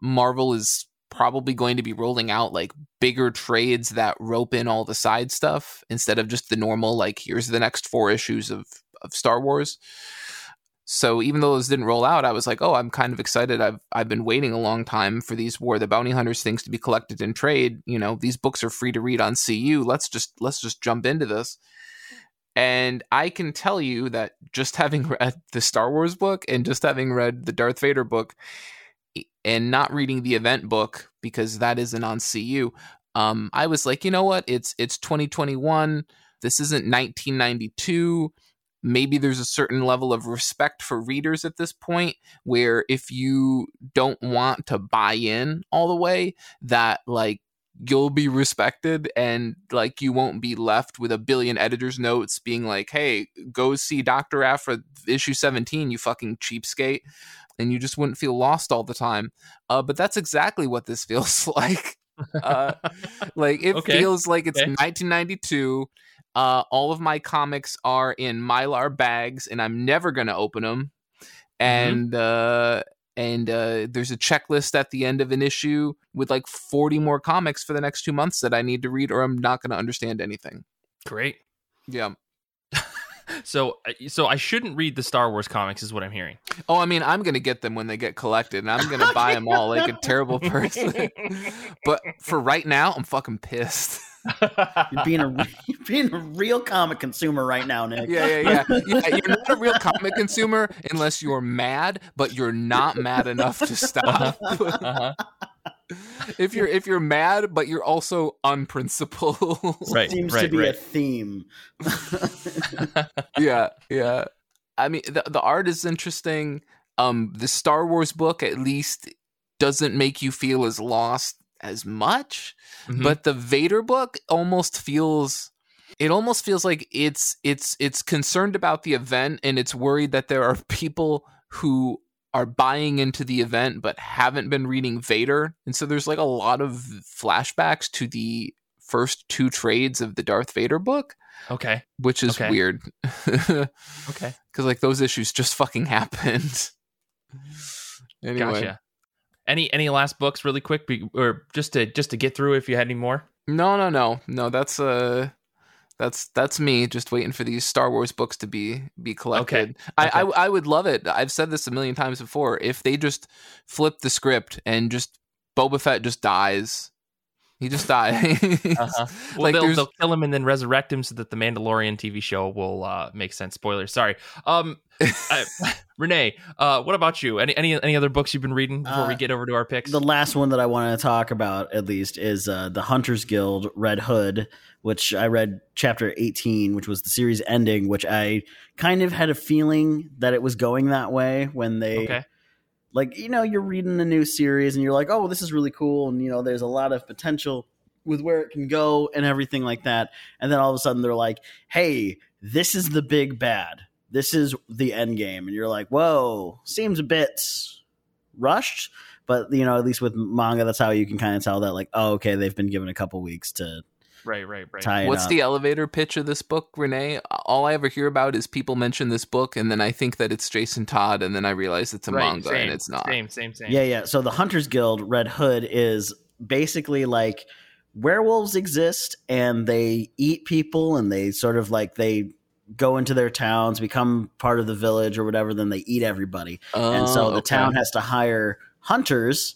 Marvel is probably going to be rolling out like bigger trades that rope in all the side stuff instead of just the normal like here's the next four issues of of Star Wars. So even though those didn't roll out, I was like, oh, I'm kind of excited. I've I've been waiting a long time for these War the Bounty Hunters things to be collected and trade. You know, these books are free to read on CU. Let's just let's just jump into this. And I can tell you that just having read the Star Wars book and just having read the Darth Vader book and not reading the event book because that isn't on CU, um, I was like, you know what? It's it's 2021. This isn't 1992. Maybe there's a certain level of respect for readers at this point where if you don't want to buy in all the way, that like you'll be respected and like you won't be left with a billion editors notes being like hey go see dr Aphra issue 17 you fucking cheapskate and you just wouldn't feel lost all the time uh, but that's exactly what this feels like uh, like it Okay. feels like it's Okay. 1992 uh, all of my comics are in mylar bags and i'm never going to open them and uh and uh, there's a checklist at the end of an issue with like 40 more comics for the next two months that I need to read, or I'm not going to understand anything. Great. Yeah. So, uh, so I shouldn't read the Star Wars comics, is what I'm hearing. Oh, I mean, I'm going to get them when they get collected, and I'm going to buy them all like a terrible person. but for right now, I'm fucking pissed. You're being a you're being a real comic consumer right now, Nick. yeah, yeah, yeah, yeah. You're not a real comic consumer unless you're mad, but you're not mad enough to stop. uh-huh. if you're if you're mad, but you're also unprincipled. Right. Seems to right, be a theme. yeah, yeah. I mean, the the art is interesting. Um, the Star Wars book at least doesn't make you feel as lost as much, Mhm. but the Vader book almost feels. It almost feels like it's it's it's concerned about the event and it's worried that there are people who are buying into the event but haven't been reading Vader. And so there's like a lot of flashbacks to the first two trades of the Darth Vader book, okay. which is Okay. weird. Okay. because like those issues just fucking happened. anyway, Gotcha. Any any last books, really quick, be, or just to just to get through? If you had any more. no, no, no, no. That's uh, that's that's me just waiting for these Star Wars books to be be collected. I, I I would love it. I've said this a million times before. If they just flip the script and just Boba Fett just dies, he just dies. Uh-huh. Well, Like, they'll, they'll kill him and then resurrect him so that the Mandalorian TV show will uh, make sense. Spoilers. Sorry. Um, I, Renee, uh, what about you? Any any any other books you've been reading before we Uh, get over to our picks? The last one that I want to talk about, at least, is uh, the Hunters Guild Red Hood, which I read chapter 18, which was the series ending, which I kind of had a feeling that it was going that way when they. okay. Like, you know, you're reading a new series and you're like, oh, this is really cool. And, you know, there's a lot of potential with where it can go and everything like that. And then all of a sudden they're like, hey, this is the big bad. This is the end game. And you're like, whoa, seems a bit rushed. But, you know, at least with manga, that's how you can kind of tell that, like, oh, okay, they've been given a couple weeks to Right. Right. Right. What's up. the elevator pitch of this book, Renee? All I ever hear about is people mention this book, and then I think that it's Jason Todd, and then I realize it's a Right, manga, same, and it's not. Same. Same. Same. Yeah, yeah. So the Hunters Guild Red Hood is basically like werewolves exist and they eat people and they sort of like they go into their towns, become part of the village or whatever, then they eat everybody. and so Oh, the okay. town has to hire hunters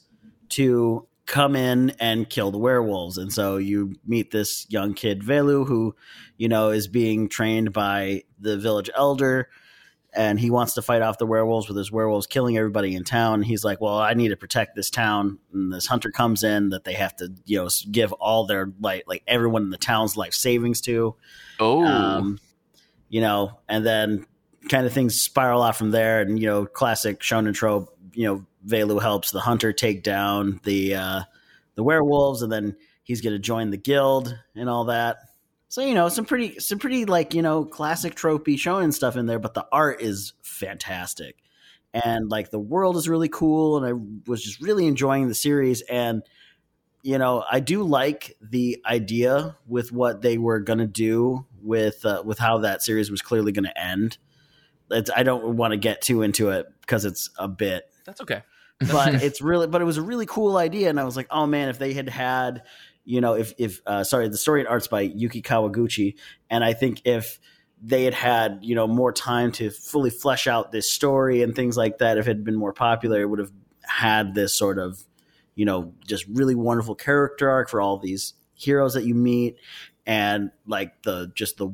to come in and kill the werewolves. And so you meet this young kid Velu who, you know, is being trained by the village elder and he wants to fight off the werewolves with his werewolves killing everybody in town. He's like, "Well, I need to protect this town." And this hunter comes in that they have to, you know, give all their like like everyone in the town's life savings to. Oh, Um, you know, and then kind of things spiral out from there. And you know, classic shonen trope. You know, Velu helps the hunter take down the uh, the werewolves, and then he's going to join the guild and all that. So you know, some pretty some pretty like you know classic tropey shonen stuff in there, but the art is fantastic, and like the world is really cool, and I was just really enjoying the series and you know, I do like the idea with what they were going to do with uh, with how that series was clearly going to end. It's, I don't want to get too into it because it's a bit, That's okay. but it's really, but it was a really cool idea, and I was like, oh man, if they had had, you know, if if uh, sorry, the story and arts by Yuki Kawaguchi, and I think if they had had you know more time to fully flesh out this story and things like that, if it had been more popular, it would have had this sort of you know, just really wonderful character arc for all these heroes that you meet, and like the just the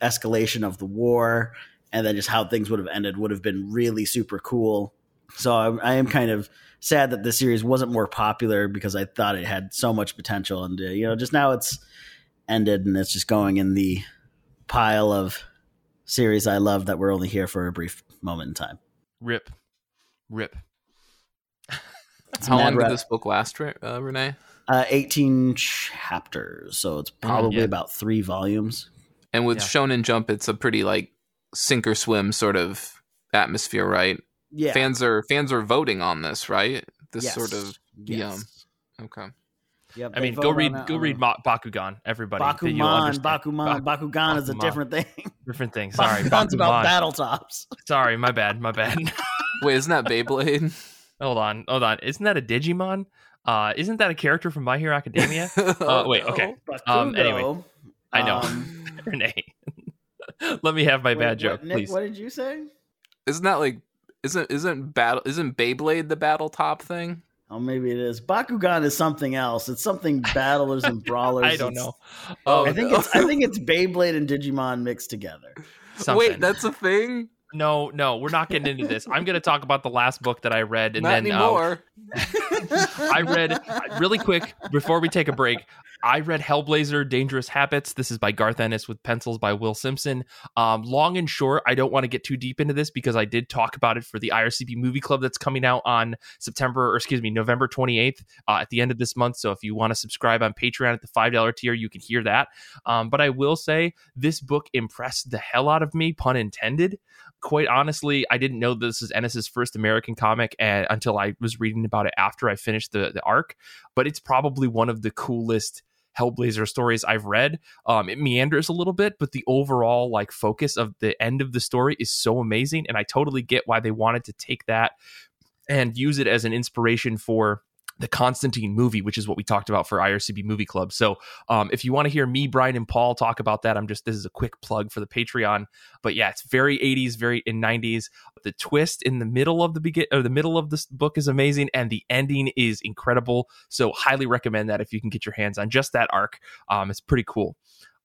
escalation of the war, and then just how things would have ended would have been really super cool. So I, I am kind of sad that the series wasn't more popular because I thought it had so much potential, and uh, you know, just now it's ended and it's just going in the pile of series I love that we're only here for a brief moment in time. Rip, rip. It's how long did this book last, Re- uh, Renee? Uh, 18 chapters, so it's probably yeah. about three volumes. And with Yeah. Shonen Jump, it's a pretty like sink or swim sort of atmosphere, right? Yeah, Fans are fans are voting on this, right? This Yes. sort of Yes. okay. Yep, I mean, go read go read a- Ma- Bakugan, everybody. then Bakuman. Bakuman, Bak- Bakugan is a different thing. Different thing. Sorry, Bakugan's about battle tops. Sorry, my bad, my bad. Wait, isn't that Beyblade? hold on, hold on. Isn't that a Digimon? Uh, isn't that a character from My Hero Academia? Uh, wait, okay. Um, anyway, I know. um, Renee, let me have my wait, bad what- joke, Nick, please. What did you say? Isn't that like isn't isn't battle isn't Beyblade the battle top thing? Oh, maybe it is. Bakugan is something else. It's something battlers and brawlers. I don't It's- know. Oh, I think no. it's I think it's Beyblade and Digimon mixed together. Something. Wait, that's a thing? no, no, we're not getting into this. I'm going to talk about the last book that I read, and Not then uh. I read really quick before we take a break. I read Hellblazer: Dangerous Habits. This is by Garth Ennis with pencils by Will Simpson. Um, long and short, I don't want to get too deep into this because I did talk about it for the IRCB Movie Club that's coming out on September, or excuse me, November 28th uh, at the end of this month. So if you want to subscribe on Patreon at the five dollar tier, you can hear that. Um, but I will say this book impressed the hell out of me, pun intended quite honestly, I didn't know this is Ennis's first American comic and, until I was reading about it after I finished the, the arc. But it's probably one of the coolest Hellblazer stories I've read. Um, it meanders a little bit, but the overall like focus of the end of the story is so amazing, and I totally get why they wanted to take that and use it as an inspiration for the Constantine movie, which is what we talked about for IRCB Movie Club. So, um, if you want to hear me, Brian, and Paul talk about that, I'm just this is a quick plug for the Patreon. But yeah, it's very 80s, very in 90s. The twist in the middle of the begin or the middle of this book is amazing, and the ending is incredible. So, highly recommend that if you can get your hands on just that arc. Um, it's pretty cool.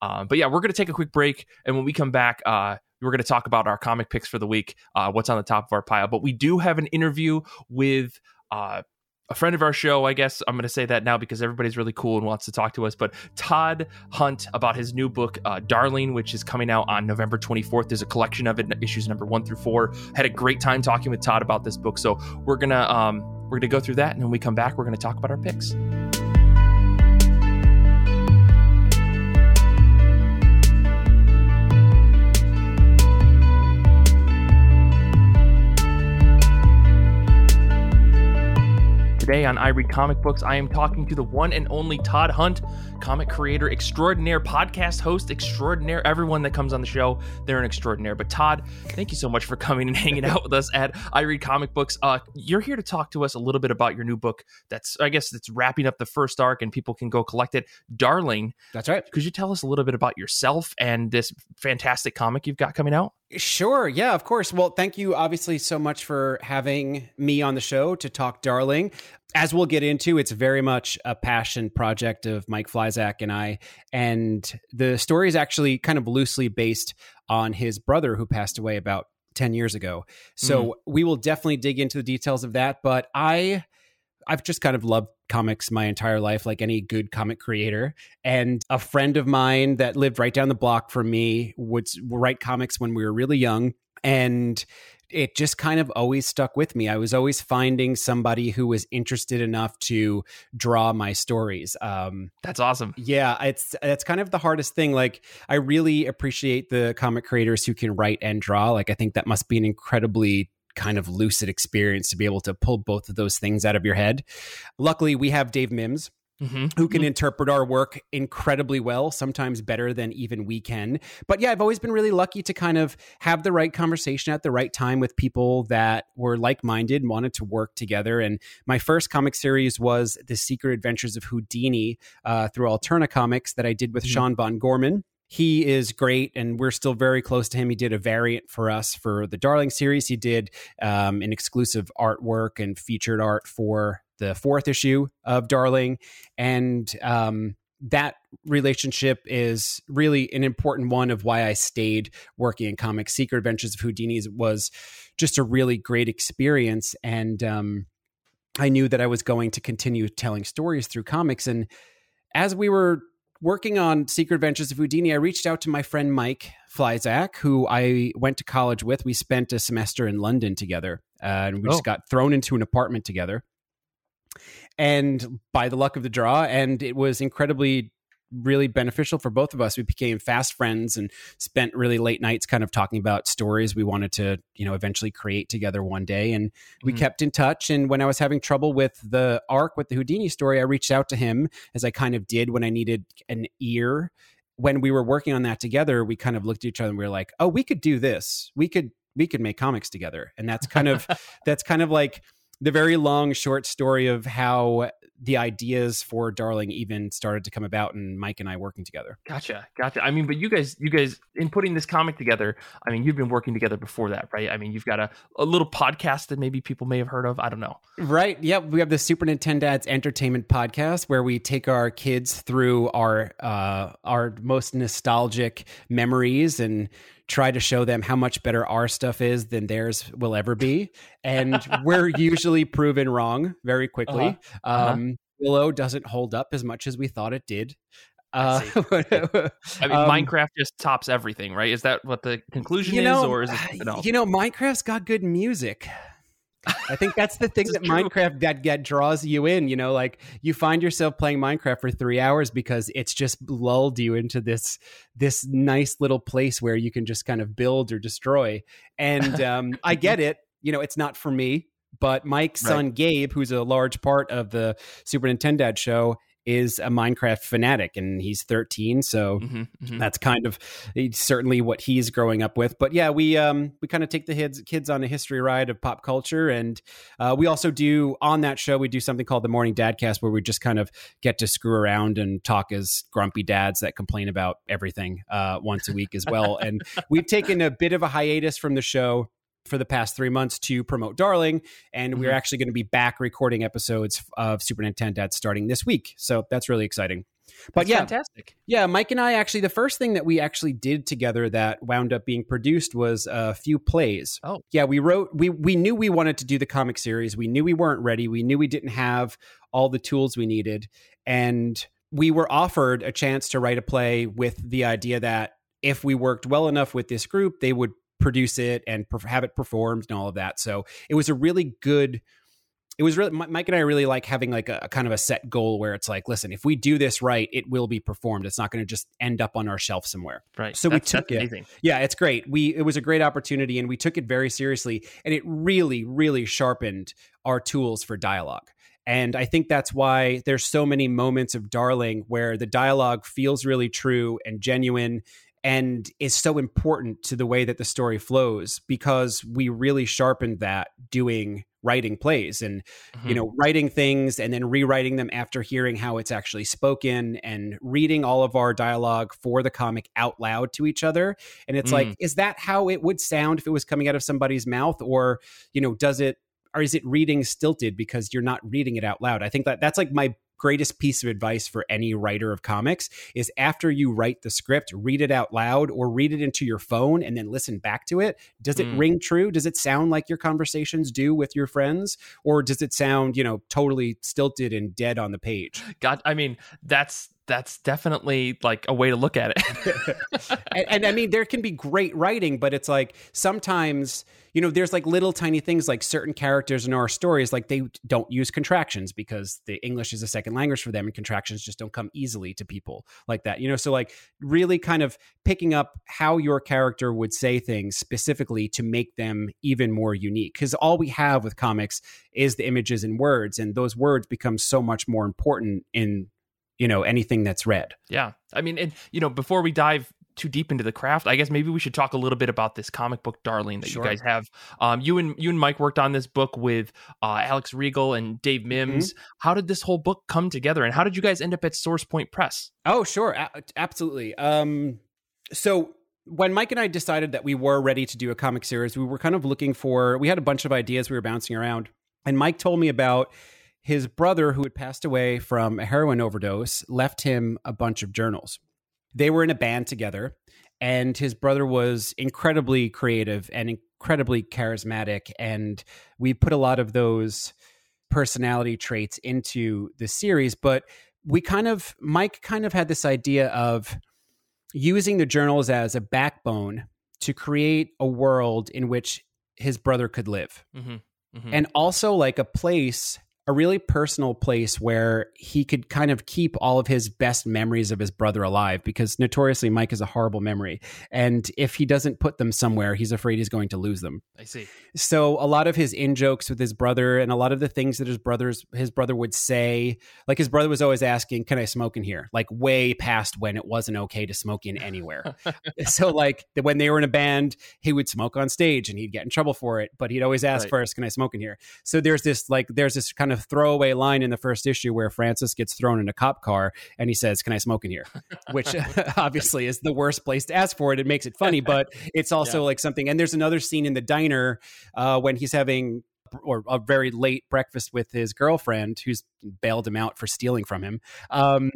Um, but yeah, we're gonna take a quick break, and when we come back, uh, we're going to talk about our comic picks for the week, uh, what's on the top of our pile. But we do have an interview with uh, a friend of our show, I guess I'm going to say that now because everybody's really cool and wants to talk to us. But Todd Hunt about his new book, uh, Darling, which is coming out on November 24th. There's a collection of it, issues number one through four. Had a great time talking with Todd about this book, so we're gonna um, we're gonna go through that, and when we come back, we're gonna talk about our picks. Today on I Read Comic Books, I am talking to the one and only Todd Hunt, comic creator extraordinaire, podcast host extraordinaire. Everyone that comes on the show, they're an extraordinaire. But Todd, thank you so much for coming and hanging out with us at I Read Comic Books. Uh, you're here to talk to us a little bit about your new book. That's, I guess, it's wrapping up the first arc, and people can go collect it. Darling, That's right. could you tell us a little bit about yourself and this fantastic comic you've got coming out? Sure. Yeah, of course. Well, thank you obviously so much for having me on the show to talk Darling. As we'll get into, it's very much a passion project of Mike Flyzak and I. And the story is actually kind of loosely based on his brother who passed away about 10 years ago. So Mm. we will definitely dig into the details of that. But I, I've just kind of loved comics my entire life, like any good comic creator. And a friend of mine that lived right down the block from me would write comics when we were really young. And it just kind of always stuck with me. I was always finding somebody who was interested enough to draw my stories. Um, That's awesome. yeah, it's it's kind of the hardest thing. Like I really appreciate the comic creators who can write and draw. Like I think that must be an incredibly kind of lucid experience to be able to pull both of those things out of your head. Luckily, we have Dave Mims hmm who can interpret our work incredibly well, sometimes better than even we can. But yeah, I've always been really lucky to kind of have the right conversation at the right time with people that were like minded, wanted to work together. And my first comic series was The Secret Adventures of Houdini uh, through Alterna Comics that I did with Mhm. Sean Von Gorman. He is great, and we're still very close to him. He did a variant for us for the Darling series. He did um, an exclusive artwork and featured art for the fourth issue of Darling and um, that relationship is really an important one of why I stayed working in comics. Secret Adventures of Houdini was just a really great experience, and um, I knew that I was going to continue telling stories through comics. And as we were working on Secret Adventures of Houdini, I reached out to my friend Mike Flyzak, who I went to college with. We spent a semester in London together, uh, and we Oh. just got thrown into an apartment together and by the luck of the draw and it was incredibly really beneficial for both of us. We became fast friends and spent really late nights kind of talking about stories we wanted to you know eventually create together one day and we Mhm. kept in touch and when i was having trouble with the arc with the houdini story i reached out to him as i kind of did when i needed an ear. When we were working on that together we kind of looked at each other and we were like oh we could do this. We could we could make comics together. And that's kind of that's kind of like the very long short story of how the ideas for Darling even started to come about and Mike and I working together. Gotcha, gotcha. I mean, but you guys, you guys, in putting this comic together, I mean, you've been working together before that, right? I mean, you've got a, a little podcast that maybe people may have heard of. I don't know. Right. Yep. We have the Super Nintendad's Entertainment Podcast where we take our kids through our uh, our most nostalgic memories and try to show them how much better our stuff is than theirs will ever be. And we're usually proven wrong very quickly. Uh-huh. Uh-huh. Um, Willow doesn't hold up as much as we thought it did. I Uh, I mean, um, Minecraft just tops everything, right? Is that what the conclusion is, know, or is it something else? You know, Minecraft's got good music. I think that's the thing that true. Minecraft that, that draws you in. You know, like you find yourself playing Minecraft for three hours because it's just lulled you into this this nice little place where you can just kind of build or destroy. And um, I get it. You know, it's not for me, but Mike's Right. son Gabe, who's a large part of the Super Nintendo show, is a Minecraft fanatic, and he's 13. So Mhm, mhm. that's kind of certainly what he's growing up with but yeah we um we kind of take the kids kids on a history ride of pop culture and uh, we also do on that show we do something called the morning dadcast where we just kind of get to screw around and talk as grumpy dads that complain about everything uh, once a week as well and we've taken a bit of a hiatus from the show for the past three months to promote Darling, and we're Mhm. actually going to be back recording episodes of Super Nintendo Dad starting this week. So that's really exciting. But That's yeah, fantastic. yeah, Mike and I actually, the first thing that we actually did together that wound up being produced was a few plays. Oh. yeah, we wrote. We we knew we wanted to do the comic series. We knew we weren't ready. We knew we didn't have all the tools we needed, and we were offered a chance to write a play with the idea that if we worked well enough with this group, they would produce it and have it performed and all of that. So it was a really good it was really Mike and I really like having like a, a kind of a set goal where it's like, listen, if we do this right, it will be performed. It's not going to just end up on our shelf somewhere. Right. So we took that's it. Amazing. Yeah, it's great. We it was a great opportunity and we took it very seriously and it really really sharpened our tools for dialogue. And I think that's why there's so many moments of Darling where the dialogue feels really true and genuine and is so important to the way that the story flows because we really sharpened that doing writing plays and Mhm. you know writing things and then rewriting them after hearing how it's actually spoken and reading all of our dialogue for the comic out loud to each other. And it's like is that how it would sound if it was coming out of somebody's mouth? Or you know does it or is it reading stilted because you're not reading it out loud? I think that that's like my greatest piece of advice for any writer of comics is after you write the script, read it out loud or read it into your phone and then listen back to it. Does it Mm. ring true? Does it sound like your conversations do with your friends? Or does it sound, you know, totally stilted and dead on the page? God, I mean, that's that's definitely like a way to look at it. and, and I mean, there can be great writing, but it's like sometimes, you know, there's like little tiny things like certain characters in our stories, like they don't use contractions because the English is a second language for them and contractions just don't come easily to people like that, you know? So, like, really kind of picking up how your character would say things specifically to make them even more unique. Because all we have with comics is the images and words, and those words become so much more important in, you know, anything that's red. Yeah. I mean, and you know, before we dive too deep into the craft, I guess maybe we should talk a little bit about this comic book darling that Sure. you guys have. Um, you and you and Mike worked on this book with uh, Alex Regal and Dave Mims. How did this whole book come together, and how did you guys end up at Source Point Press? Oh, sure, a- absolutely. Um, so when Mike and I decided that we were ready to do a comic series, we were kind of looking for. We had a bunch of ideas we were bouncing around, and Mike told me about his brother who had passed away from a heroin overdose. Left him a bunch of journals. They were in a band together, and his brother was incredibly creative and incredibly charismatic, and we put a lot of those personality traits into the series, but we kind of Mike kind of had this idea of using the journals as a backbone to create a world in which his brother could live Mm-hmm. and also like a place a really personal place where he could kind of keep all of his best memories of his brother alive because notoriously Mike is a horrible memory. And if he doesn't put them somewhere he's afraid he's going to lose them. I see. so a lot of his in jokes with his brother and a lot of the things that his brothers his brother would say like his brother was always asking can i smoke in here? Like way past when it wasn't okay to smoke in anywhere. So like when they were in a band he would smoke on stage and he'd get in trouble for it but he'd always ask Right. first can i smoke in here? So there's this like there's this kind of throwaway line in the first issue where francis gets thrown in a cop car and he says can i smoke in here which obviously is the worst place to ask for it it makes it funny but it's also Yeah. like something and there's another scene in the diner uh, when he's having or a very late breakfast with his girlfriend who's bailed him out for stealing from him um,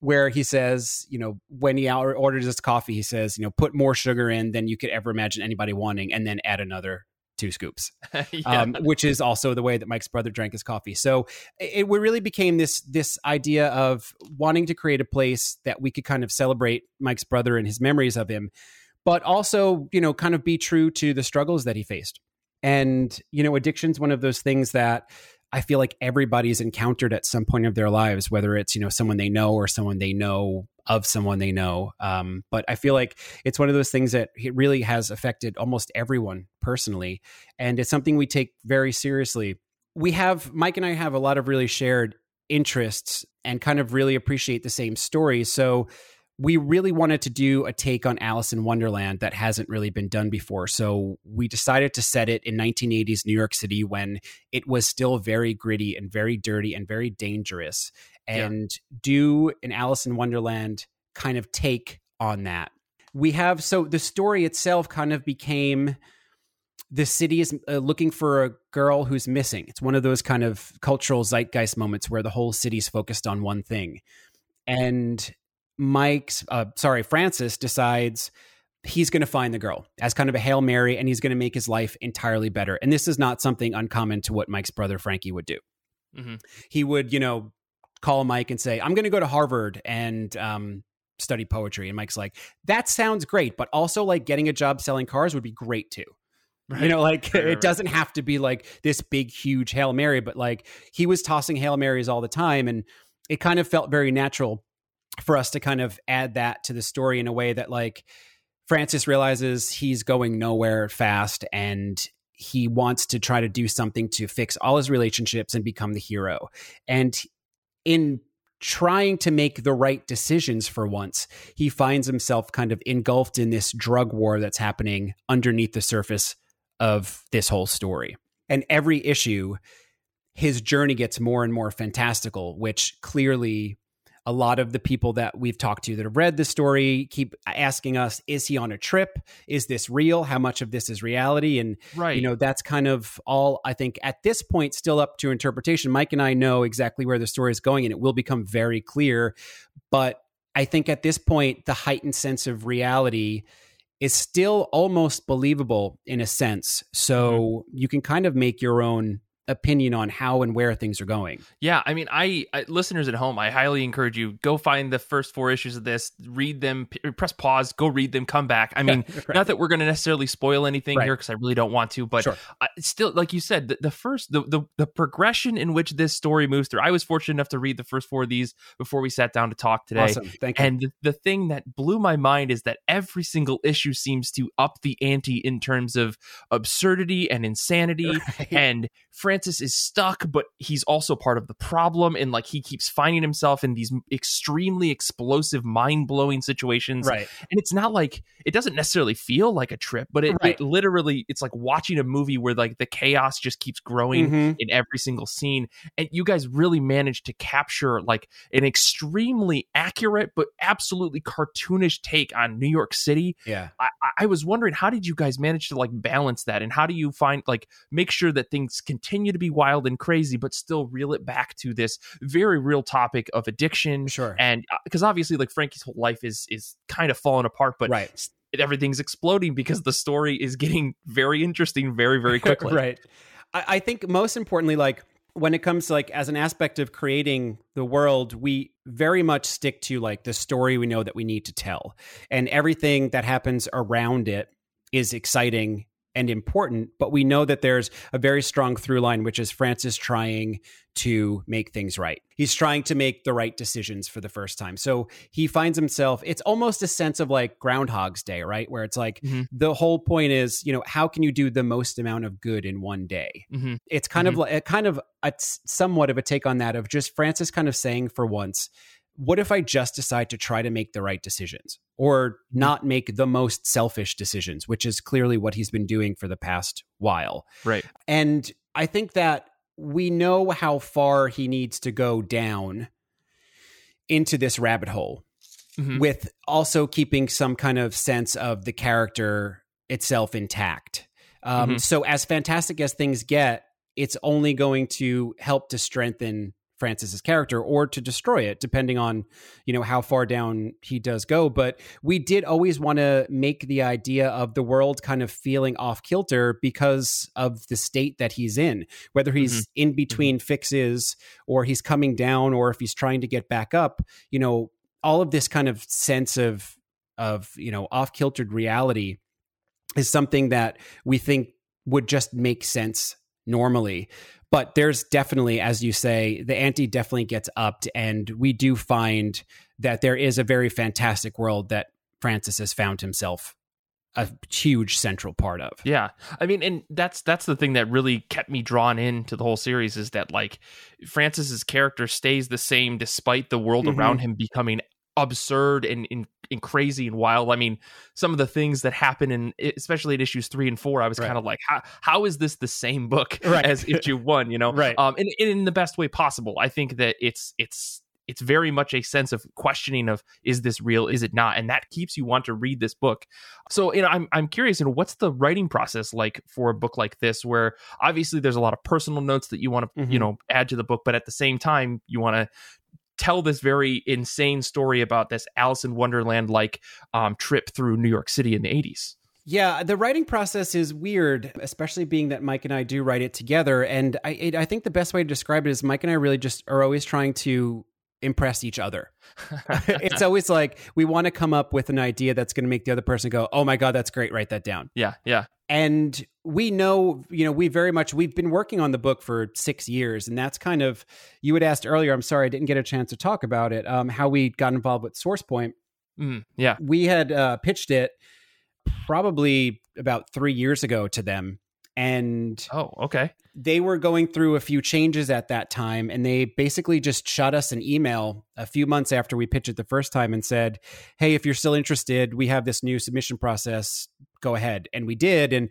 where he says you know when he orders his coffee he says you know put more sugar in than you could ever imagine anybody wanting and then add another two scoops yeah. um, which is also the way that Mike's brother drank his coffee. So it, it really became this this idea of wanting to create a place that we could kind of celebrate Mike's brother and his memories of him, but also you know kind of be true to the struggles that he faced. And you know, addiction's one of those things that I feel like everybody's encountered at some point of their lives, whether it's you know someone they know or someone they know of someone they know. Um, but I feel like it's one of those things that it really has affected almost everyone personally, and it's something we take very seriously. We have Mike and I have a lot of really shared interests and kind of really appreciate the same stories. So we really wanted to do a take on Alice in Wonderland that hasn't really been done before. So we decided to set it in 1980s New York City when it was still very gritty and very dirty and very dangerous Yeah. and do an Alice in Wonderland kind of take on that. We have so the story itself kind of became the city is uh, looking for a girl who's missing. It's one of those kind of cultural zeitgeist moments where the whole city's focused on one thing. And Mike's, uh, sorry, Francis decides he's going to find the girl as kind of a Hail Mary and he's going to make his life entirely better. And this is not something uncommon to what Mike's brother Frankie would do. Mhm. He would, you know, call Mike and say, I'm going to go to Harvard and, um, study poetry and mike's like that sounds great but also like getting a job selling cars would be great too Right. you know like Right, it right. doesn't have to be like this big huge hail mary but like he was tossing hail marys all the time and it kind of felt very natural for us to kind of add that to the story in a way that like francis realizes he's going nowhere fast and he wants to try to do something to fix all his relationships and become the hero and in trying to make the right decisions for once, he finds himself kind of engulfed in this drug war that's happening underneath the surface of this whole story. And every issue, his journey gets more and more fantastical, which clearly a lot of the people that we've talked to that have read the story keep asking us is he on a trip? Is this real? How much of this is reality? And right. you know that's kind of all i think at this point still up to interpretation. Mike and i know exactly where the story is going and it will become very clear. But i think at this point the heightened sense of reality is still almost believable in a sense. So mm-hmm. you can kind of make your own opinion on how and where things are going. Yeah, I mean, I, I, listeners at home, I highly encourage you go find the first four issues of this, read them, p- press pause, go read them, come back. I mean, right. not that we're going to necessarily spoil anything right. here because I really don't want to, but sure. I, still, like you said, the, the first the, the, the progression in which this story moves through. I was fortunate enough to read the first four of these before we sat down to talk today. Awesome. Thank you. And the, the thing that blew my mind is that every single issue seems to up the ante in terms of absurdity and insanity, right. and Francis is stuck but he's also part of the problem. And like he keeps finding himself in these extremely explosive, mind blowing situations. Right. And it's not like it doesn't necessarily feel like a trip, but it, right. it literally it's like watching a movie where like the chaos just keeps growing mm-hmm. in every single scene. And you guys really managed to capture like an extremely accurate but absolutely cartoonish take on New York City. Yeah. I, I was wondering how did you guys manage to like balance that and how do you find like make sure that things continue to be wild and crazy, but still reel it back to this very real topic of addiction. Sure. And because uh, obviously, like Frankie's whole life is is kind of falling apart, but right. everything's exploding because the story is getting very interesting very, very quickly. right. I, I think most importantly, like when it comes to like as an aspect of creating the world we very much stick to like the story we know that we need to tell and everything that happens around it is exciting and important, but we know that there's a very strong through line, which is Francis trying to make things right. He's trying to make the right decisions for the first time. So he finds himself, it's almost a sense of like Groundhog's Day, right? Where it's like mm-hmm. the whole point is, you know, how can you do the most amount of good in one day? Mm-hmm. It's kind mm-hmm. of like, kind of a, somewhat of a take on that of just Francis kind of saying for once, what if I just decide to try to make the right decisions or mm-hmm. not make the most selfish decisions, which is clearly what he's been doing for the past while. Right. And I think that we know how far he needs to go down into this rabbit hole mm-hmm. with also keeping some kind of sense of the character itself intact. Um, mm-hmm. So, as fantastic as things get, it's only going to help to strengthen Francis's character or to destroy it, depending on you know how far down he does go. But we did always want to make the idea of the world kind of feeling off kilter because of the state that he's in, whether he's mm-hmm. in between mm-hmm. fixes or he's coming down or if he's trying to get back up. You know, all of this kind of sense of of you know off kiltered reality is something that we think would just make sense normally but there's definitely, as you say, the ante definitely gets upped, and we do find that there is a very fantastic world that Francis has found himself a huge central part of. Yeah. I mean and that's that's the thing that really kept me drawn into the whole series is that like Francis's character stays the same despite the world mm-hmm. around him becoming absurd and, and, and crazy and wild. I mean, some of the things that happen in especially at issues three and four, I was right. kind of like, how how is this the same book right. as issue one? You know, right? Um, and, and in the best way possible. I think that it's it's it's very much a sense of questioning of is this real is it not and that keeps you want to read this book so you know i'm, I'm curious you know what's the writing process like for a book like this where obviously there's a lot of personal notes that you want to mm-hmm. you know add to the book but at the same time you want to tell this very insane story about this Alice in Wonderland like um, trip through New York City in the 80s. Yeah, the writing process is weird, especially being that Mike and I do write it together. And I, it, I think the best way to describe it is Mike and I really just are always trying to impress each other. it's always like we want to come up with an idea that's going to make the other person go, "Oh my god, that's great! Write that down." Yeah, yeah. And we know, you know, we very much we've been working on the book for six years, and that's kind of you had asked earlier. I'm sorry I didn't get a chance to talk about it. Um, how we got involved with SourcePoint. Mm, yeah, we had uh, pitched it probably about three years ago to them, and oh, okay, they were going through a few changes at that time and they basically just shot us an email a few months after we pitched it the first time and said hey if you're still interested we have this new submission process. Go ahead. And we did and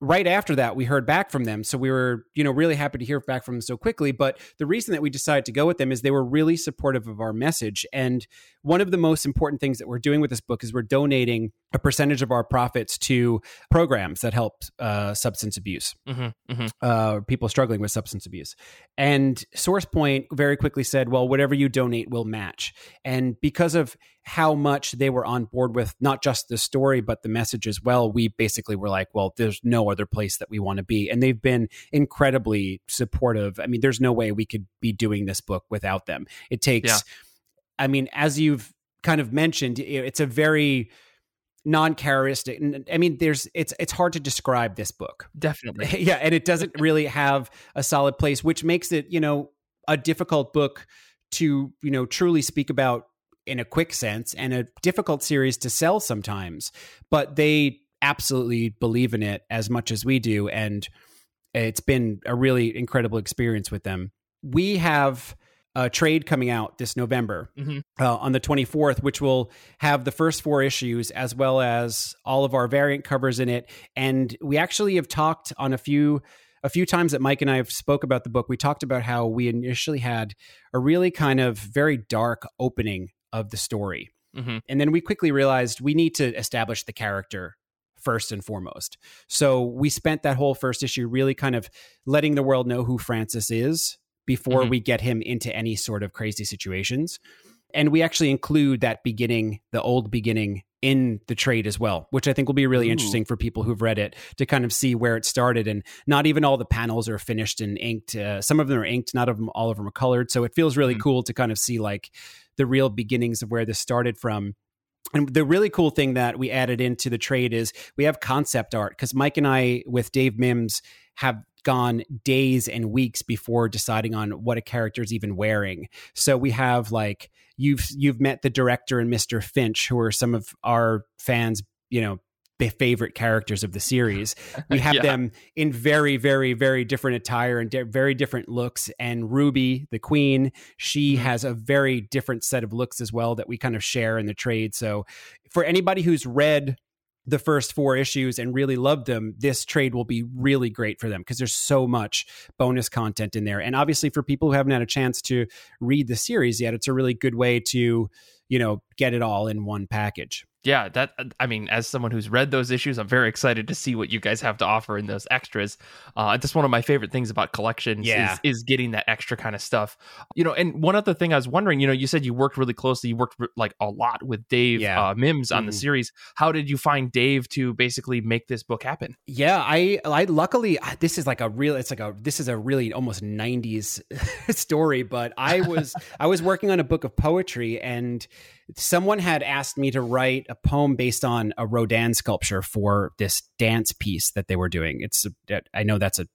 right after that we heard back from them. So we were you know really happy to hear back from them so quickly. But the reason that we decided to go with them is they were really supportive of our message. And one of the most important things that we're doing with this book is we're donating a percentage of our profits to programs that help uh, substance abuse Mm-hmm, mm-hmm. uh, people struggling with substance abuse. And SourcePoint very quickly said, well, whatever you donate will match. And because of how much they were on board with not just the story, but the message as well, we basically were like, well, there's no other place that we want to be. And they've been incredibly supportive. I mean, there's no way we could be doing this book without them. It takes, Yeah. I mean, as you've kind of mentioned, it's a very non-characteristic i mean there's it's it's hard to describe this book Definitely. yeah and it doesn't really have a solid place which makes it you know a difficult book to you know truly speak about in a quick sense and a difficult series to sell sometimes but they absolutely believe in it as much as we do and it's been a really incredible experience with them we have a trade coming out this november Mhm. uh, on the 24th which will have the first four issues as well as all of our variant covers in it and we actually have talked on a few a few times that Mike and I have spoke about the book, we talked about how we initially had a really kind of very dark opening of the story. hmm And then we quickly realized we need to establish the character first and foremost. So we spent that whole first issue really kind of letting the world know who Francis is before Mhm. we get him into any sort of crazy situations. And we actually include that beginning, the old beginning in the trade as well, which I think will be really Ooh. interesting for people who've read it to kind of see where it started. And not even all the panels are finished and inked. Uh, some of them are inked, not of them, all of them are colored. So it feels really Mhm. cool to kind of see like the real beginnings of where this started from. And the really cool thing that we added into the trade is we have concept art because Mike and I, with Dave Mims, have gone days and weeks before deciding on what a character is even wearing. So we have like you've you've met the director and Mr. Finch, who are some of our fans, you know, favorite characters of the series. We have Yeah. them in very, very, very different attire and di- very different looks. And Ruby, the queen, she Mhm. has a very different set of looks as well that we kind of share in the trade. So for anybody who's read the first four issues and really loved them, this trade will be really great for them because there's so much bonus content in there. And obviously, for people who haven't had a chance to read the series yet, it's a really good way to, you know, get it all in one package. yeah that i mean as someone who's read those issues i'm very excited to see what you guys have to offer in those extras uh that's one of my favorite things about collections Yeah. is, is getting that extra kind of stuff you know and one other thing i was wondering you know you said you worked really closely you worked like a lot with dave Yeah. uh, mims on the Mhm. series how did you find dave to basically make this book happen Yeah, I I luckily this is like a real it's like a this is a really almost 90s story, but I was I was working on a book of poetry and someone had asked me to write a poem based on a Rodin sculpture for this dance piece that they were doing. It's a- I know that's a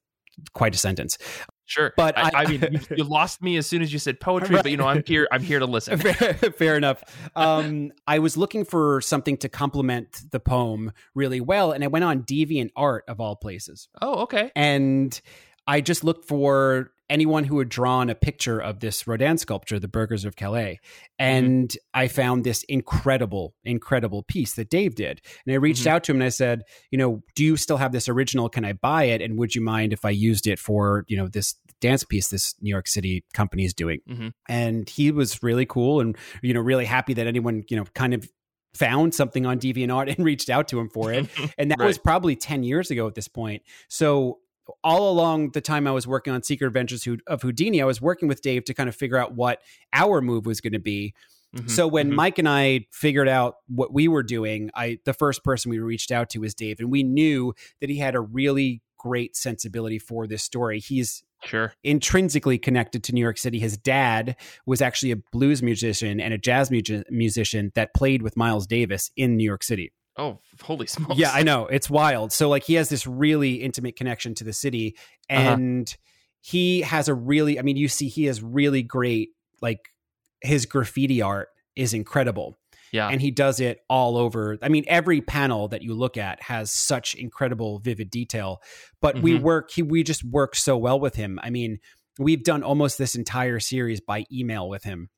quite a sentence. sure But i, I- I mean you, you lost me as soon as you said poetry but you know i'm here i'm here to listen fair, fair enough. Um, I was looking for something to complement the poem really well, and I went on Deviant Art of all places. oh okay and I just looked for anyone who had drawn a picture of this Rodin sculpture, the Burghers of Calais, and I found this incredible, incredible piece that Dave did. And I reached Mhm. out to him and I said, you know, do you still have this original? Can I buy it? And would you mind if I used it for you know this dance piece this New York City company is doing? Mhm. And he was really cool and you know really happy that anyone you know kind of found something on DeviantArt and reached out to him for it and that Right. was probably 10 years ago at this point so all along the time i was working on secret adventures of houdini i was working with dave to kind of figure out what our move was going to be Mhm. so when Mhm. mike and i figured out what we were doing i the first person we reached out to was dave and we knew that he had a really great sensibility for this story he's sure intrinsically connected to New York City. His dad was actually a blues musician and a jazz mu- musician that played with Miles Davis in New York City. Oh holy smokes Yeah, I know. It's wild. So like he has this really intimate connection to the city Uh-huh. and he has a really I mean you see he has really great like his graffiti art is incredible yeah and he does it all over. I mean, every panel that you look at has such incredible, vivid detail. But we Mhm. work, he, we just work so well with him. I mean, we've done almost this entire series by email with him,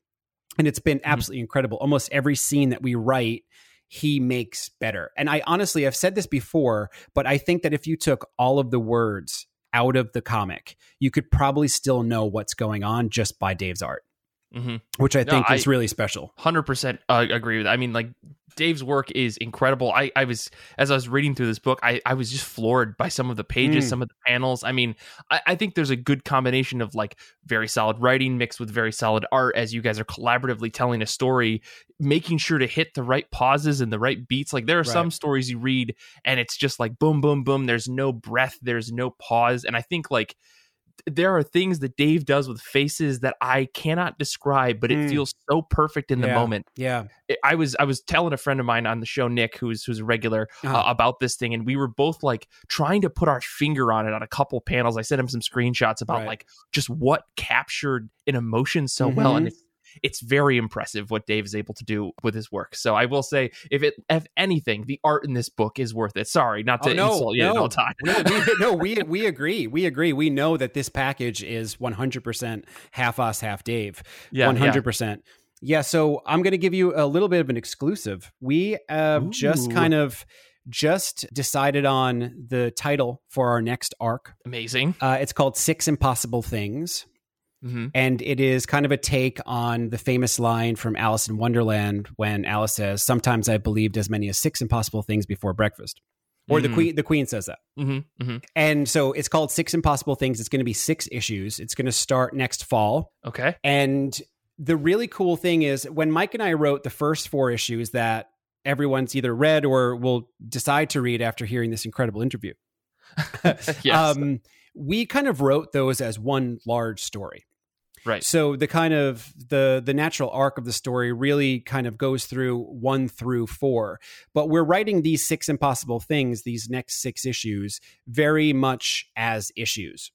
and it's been absolutely incredible. Almost every scene that we write he makes better. And I honestly, I've said this before, but I think that if you took all of the words out of the comic, you could probably still know what's going on just by Dave's art, hmm which I No, think I- is really special. Hundred percent uh, agree with. That. I mean, like Dave's work is incredible. I, I was as I was reading through this book, I, I was just floored by some of the pages, Mm. some of the panels. I mean, I, I think there's a good combination of like very solid writing mixed with very solid art as you guys are collaboratively telling a story, making sure to hit the right pauses and the right beats. Like there are some stories you read and it's just like boom, boom, boom. There's no breath, there's no pause, and I think like there are things that Dave does with faces that I cannot describe, but it Mm. feels so perfect in the Yeah. moment. Yeah. I was I was telling a friend of mine on the show, Nick, who's who's a regular, Uh-huh. uh, about this thing, and we were both like trying to put our finger on it on a couple panels. I sent him some screenshots about Right. like just what captured an emotion so well, and Mhm. it's it's very impressive what Dave is able to do with his work. So I will say, if it if anything, the art in this book is worth it. Sorry, not to Oh, no, insult you no. all time. no, we, no, we we agree. We agree. We know that this package is 100% half us, half Dave. yeah, 100%. Yeah, so I'm going to give you a little bit of an exclusive. We uh, just kind of just decided on the title for our next arc. amazing. Uh, it's called Six Impossible Things. Hmm And it is kind of a take on the famous line from Alice in Wonderland when Alice says, Sometimes I believed as many as six impossible things before breakfast. Or the Mhm. queen the queen says that. hmm hmm And so it's called Six Impossible Things. It's going to be six issues. It's going to start next fall. Okay. And the really cool thing is when Mike and I wrote the first four issues that everyone's either read or will decide to read after hearing this incredible interview. yes. Um, we kind of wrote those as one large story. Right. So the kind of the the natural arc of the story really kind of goes through 1 through 4. But we're writing these six impossible things, these next 6 issues very much as issues.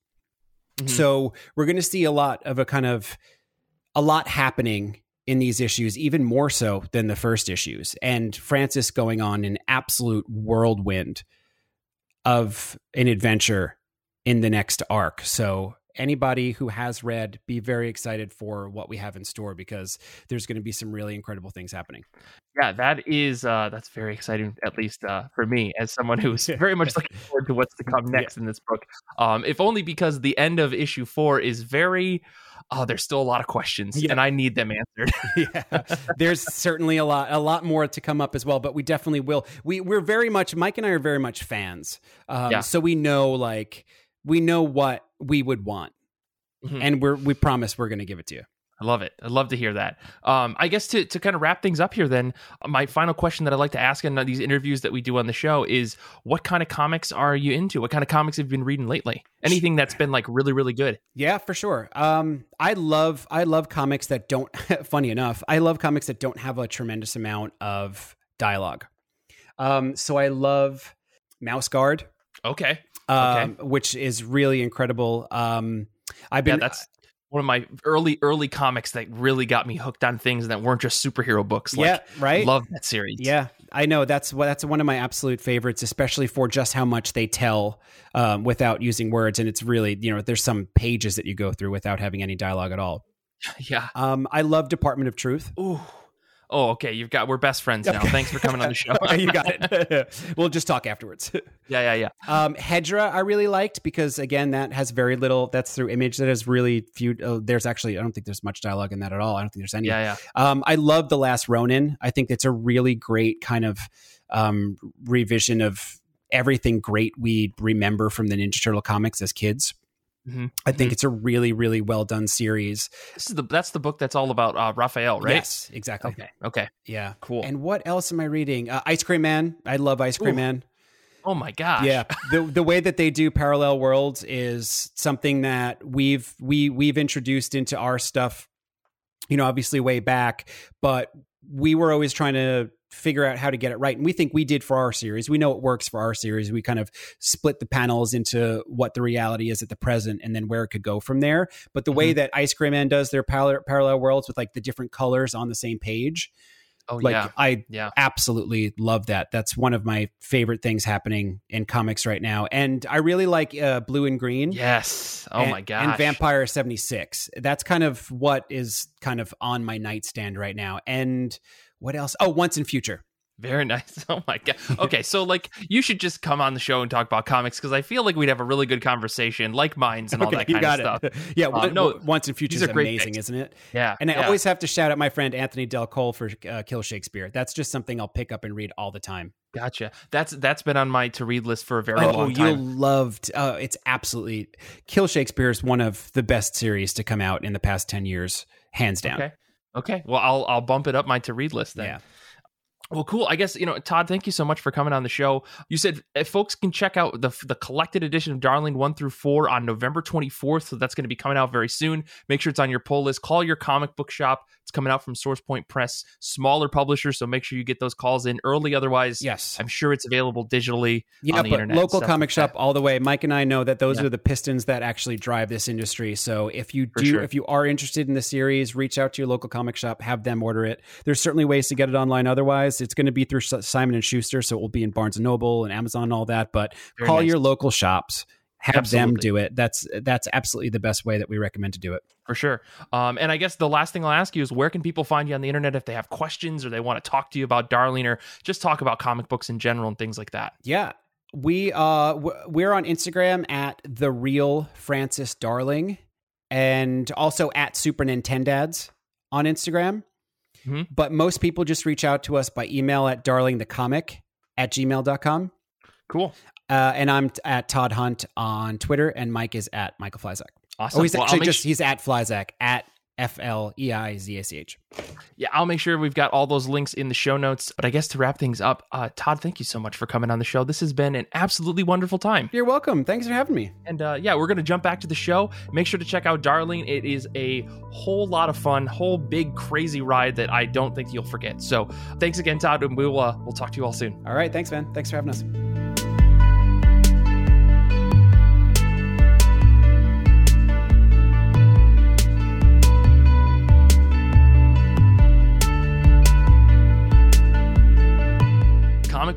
Mhm. So we're going to see a lot of a kind of a lot happening in these issues, even more so than the first issues. And Francis going on an absolute whirlwind of an adventure in the next arc. So anybody who has read, be very excited for what we have in store because there's going to be some really incredible things happening. yeah that is uh that's very exciting at least uh for me as someone who's very much looking forward to what's to come next in this book um if only because the end of issue four is very oh there's still a lot of questions Yeah. and i need them answered yeah there's certainly a lot a lot more to come up as well but we definitely will we we're very much mike and i are very much fans um, Yeah. so we know like we know what we would want Mhm. and we're we promise we're going to give it to you I love it. I'd love to hear that. Um, I guess to, to kind of wrap things up here, then, uh, my final question that I'd like to ask in these interviews that we do on the show is what kind of comics are you into? What kind of comics have you been reading lately? Anything that's been like really, really good? yeah for sure um i love i love comics that don't funny enough i love comics that don't have a tremendous amount of dialogue um so i love mouse guard Okay. Um which is really incredible um i've Yeah, been that's one of my early, early comics that really got me hooked on things that weren't just superhero books. Like, yeah right Love that series. Yeah, I know that's that's one of my absolute favorites, especially for just how much they tell um, without using words, and it's really you know there's some pages that you go through without having any dialogue at all. Yeah. Um, I love Department of Truth. Ooh. Oh, okay. You've got we're best friends now. Okay. Thanks for coming on the show. you got it. we'll just talk afterwards. yeah, yeah, yeah. Um, Hedra, I really liked because again, that has very little. That's through image. That has really few. Oh, there's actually, I don't think there's much dialogue in that at all. I don't think there's any. Yeah, yeah. Um, I love the Last Ronin. I think it's a really great kind of um, revision of everything great we remember from the Ninja Turtle comics as kids. Mhm. I think it's a really, really well done series. This is the that's the book that's all about uh, Raphael, right? Yes, exactly. Okay. Okay. Yeah. Cool. And what else am I reading? Uh, Ice Cream Man. I love Ice Cream Ooh. Man. oh my gosh. Yeah, the the way that they do parallel worlds is something that we've we we've introduced into our stuff. You know, obviously way back, but we were always trying to figure out how to get it right, and we think we did for our series. We know it works for our series. We kind of split the panels into what the reality is at the present, and then where it could go from there. But the way that Ice Cream Man does their parallel parallel worlds with like the different colors on the same page, Oh like yeah. I Yeah. absolutely love that. That's one of my favorite things happening in comics right now. And I really like uh, Blue in Green. Yes. Oh and, my god. And Vampire 76. That's kind of what is kind of on my nightstand right now. And what else? Oh, Once and Future. Very nice. Oh my god. Okay, so like you should just come on the show and talk about comics because I feel like we'd have a really good conversation, like minds and all Okay, that you kind got of stuff. it. yeah, Uh, w- no, Once and Future is amazing, isn't it? Yeah, And I yeah. always have to shout out my friend Anthony Del Col for uh, Kill Shakespeare. That's just something I'll pick up and read all the time. gotcha. That's that's been on my to read list for a very oh, long you'll time. love. t- uh, it's absolutely Kill Shakespeare is one of the best series to come out in the past ten years, hands down. Okay. Okay. Well, I'll I'll bump it up my to read list then. Yeah. Well, cool. I guess you know, Todd. Thank you so much for coming on the show. You said if folks can check out the the collected edition of Darling one through four on November twenty fourth. So that's going to be coming out very soon. Make sure it's on your pull list. Call your comic book shop. Coming out from Source Point Press, smaller publisher. So make sure you get those calls in early. Otherwise, Yes. I'm sure it's available digitally Yeah, on the but internet. local comic like shop that. all the way. Mike and I know that those Yeah. are the pistons that actually drive this industry. So if you For do, sure. if you are interested in the series, reach out to your local comic shop, have them order it. There's certainly ways to get it online. Otherwise, it's going to be through Simon and Schuster, so it will be in Barnes and Noble and Amazon and all that. But Very call nice. your local shops, have them do it. That's that's absolutely the best way that we recommend to do it. for sure. Um, and I guess the last thing I'll ask you is where can people find you on the internet if they have questions or they want to talk to you about Darling or just talk about comic books in general and things like that. Yeah. We uh we're on Instagram at the real Francis Darling and also at Super Nintendads on Instagram. Mhm. But most people just reach out to us by email at darlingthecomic at gmail.com. Cool. Uh, and I'm t- at Todd Hunt on Twitter, and Mike is at Michael Fleizach. Awesome. Oh, he's Well, actually just su- he's at Fleizach at F L E I Z A C H. yeah, I'll make sure we've got all those links in the show notes. But I guess to wrap things up, uh, Todd, thank you so much for coming on the show. This has been an absolutely wonderful time. You're welcome. Thanks for having me. And uh, yeah, we're going to jump back to the show. Make sure to check out Darling. It is a whole lot of fun, whole big crazy ride that I don't think you'll forget. So thanks again, Todd, and we'll uh, we'll talk to you all soon. All right. Thanks, man. Thanks for having us.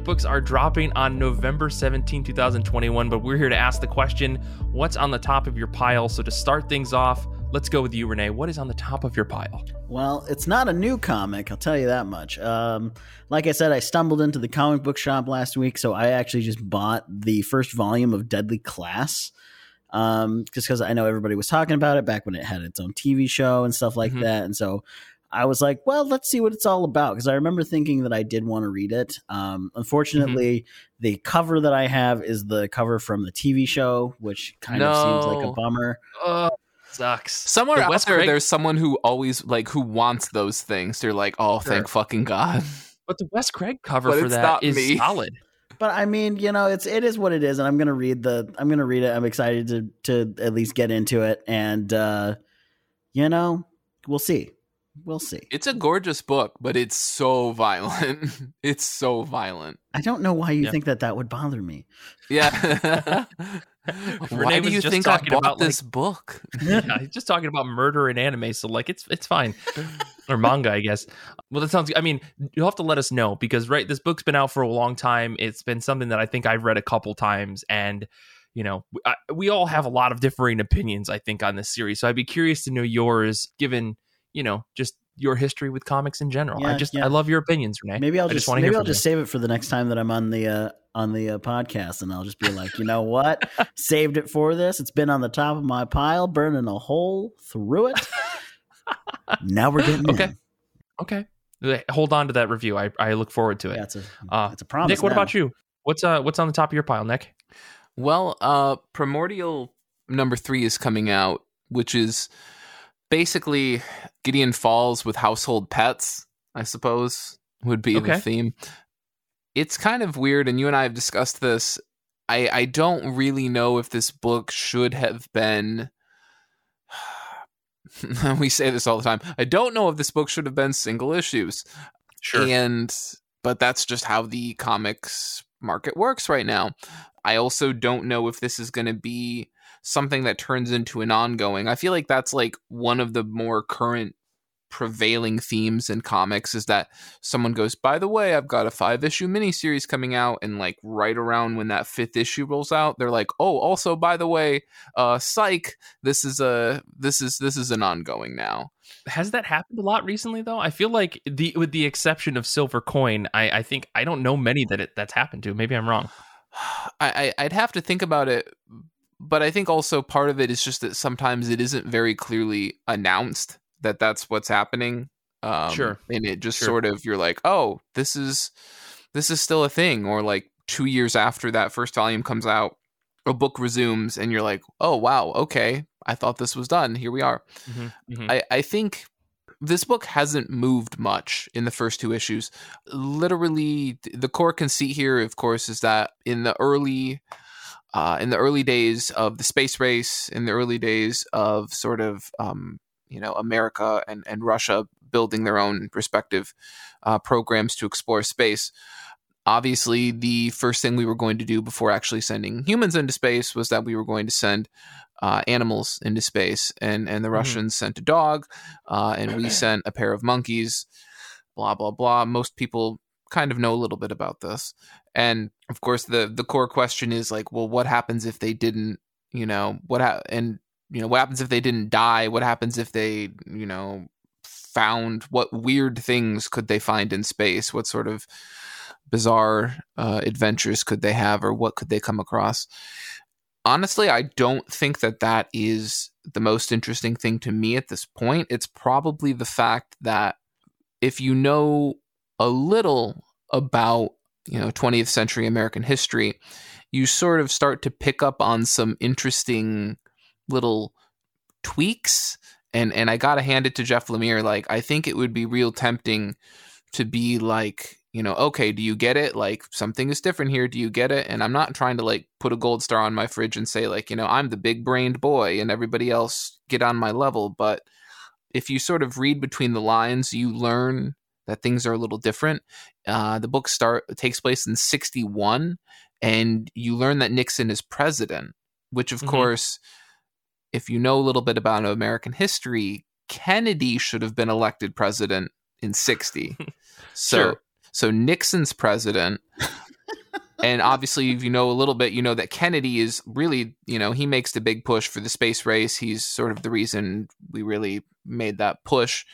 Books are dropping on November 17, 2021, but we're here to ask the question what's on the top of your pile? So to start things off, let's go with you, Renee. What is on the top of your pile? Well, it's not a new comic, I'll tell you that much. Um, like I said, I stumbled into the comic book shop last week, so I actually just bought the first volume of Deadly Class. Um, just because I know everybody was talking about it back when it had its own TV show and stuff like Mhm. that. And so I was like, well, let's see what it's all about. Because I remember thinking that I did want to read it. Um, unfortunately, the cover that I have is the cover from the TV show, which kind of seems like a bummer. Oh, sucks. Somewhere The out there, Craig- there's someone who always like who wants those things. They're like, oh, Sure. thank fucking god. But the Wes Craig cover But for it's that not is me. solid. But I mean, you know, it's it is what it is, and I'm gonna read the I'm gonna read it. I'm excited to to at least get into it, and uh, you know, we'll see, we'll see. It's a gorgeous book, but it's so violent. it's so violent. I don't know why you Yeah. think that that would bother me. Yeah. Why do you just think I bought about, like- this book? yeah, he's just talking about murder in anime, so like it's it's fine. or manga, I guess. Well, that sounds. I mean, you'll have to let us know because right, this book's been out for a long time. It's been something that I think I've read a couple times, and you know, I, we all have a lot of differing opinions. I think on this series, so I'd be curious to know yours, given you know just your history with comics in general. I just yeah. I love your opinions, Renee. Maybe I'll I just, wanna hear maybe I'll from just save it for the next time that I'm on the uh, on the uh, podcast, and I'll just be like, you know what, saved it for this. It's been on the top of my pile, burning a hole through it. now we're getting Okay. in. Okay, hold on to that review. I I look forward to it. Yeah, a Uh, it's a promise. Nick, what now. about you? What's uh what's on the top of your pile, Nick? Well, uh Primordial number 3 is coming out, which is basically Gideon Falls with household pets, I suppose, would be Okay. the theme. It's kind of weird and you and I have discussed this. I I don't really know if this book should have been we say this all the time. I don't know if this book should have been single issues. Sure. And but that's just how the comics market works right now. I also don't know if this is going to be something that turns into an ongoing. I feel like that's like one of the more current prevailing themes in comics is that someone goes, by the way, I've got a five issue miniseries coming out, and like right around when that fifth issue rolls out, they're like, oh, also by the way, uh, psych, this is a this is this is an ongoing now. Has that happened a lot recently though? I feel like the with the exception of Silver Coin, I, I think I don't know many that it, that's happened to. Maybe I'm wrong. I, I I'd have to think about it, but I think also part of it is just that sometimes it isn't very clearly announced that that's what's happening. Um, Sure. and it just Sure. sort of you're like, oh, this is this is still a thing, or like two years after that first volume comes out, a book resumes, and you're like, oh wow, okay, I thought this was done. Here we are. Mhm. I, I think this book hasn't moved much in the first two issues. Literally, the core conceit here, of course, is that in the early uh, in the early days of the space race, in the early days of sort of um, you know America and, and Russia building their own respective uh, programs to explore space. Obviously, the first thing we were going to do before actually sending humans into space was that we were going to send uh, animals into space, and and the Mhm. Russians sent a dog, uh, and we sent a pair of monkeys. Blah blah blah. Most people kind of know a little bit about this, and of course, the the core question is like, well, what happens if they didn't? You know what? Ha- and you know what happens if they didn't die? What happens if they you know found what weird things could they find in space? What sort of bizarre uh, adventures could they have, or what could they come across? honestly, I don't think that that is the most interesting thing to me at this point. It's probably the fact that if you know a little about, you know, 20th century American history, you sort of start to pick up on some interesting little tweaks and and I got to hand it to Jeff Lemire like I think it would be real tempting to be like you know, okay, do you get it? Like something is different here. Do you get it? And I'm not trying to like put a gold star on my fridge and say like, you know, I'm the big brained boy and everybody else get on my level. But if you sort of read between the lines, you learn that things are a little different. Uh, the book start takes place in 61 and you learn that Nixon is president, which of Mhm. course, if you know a little bit about American history, Kennedy should have been elected president in 60. So Sure. so Nixon's president. And obviously, if you know a little bit, you know that Kennedy is really, you know, he makes the big push for the space race. He's sort of the reason we really made that push.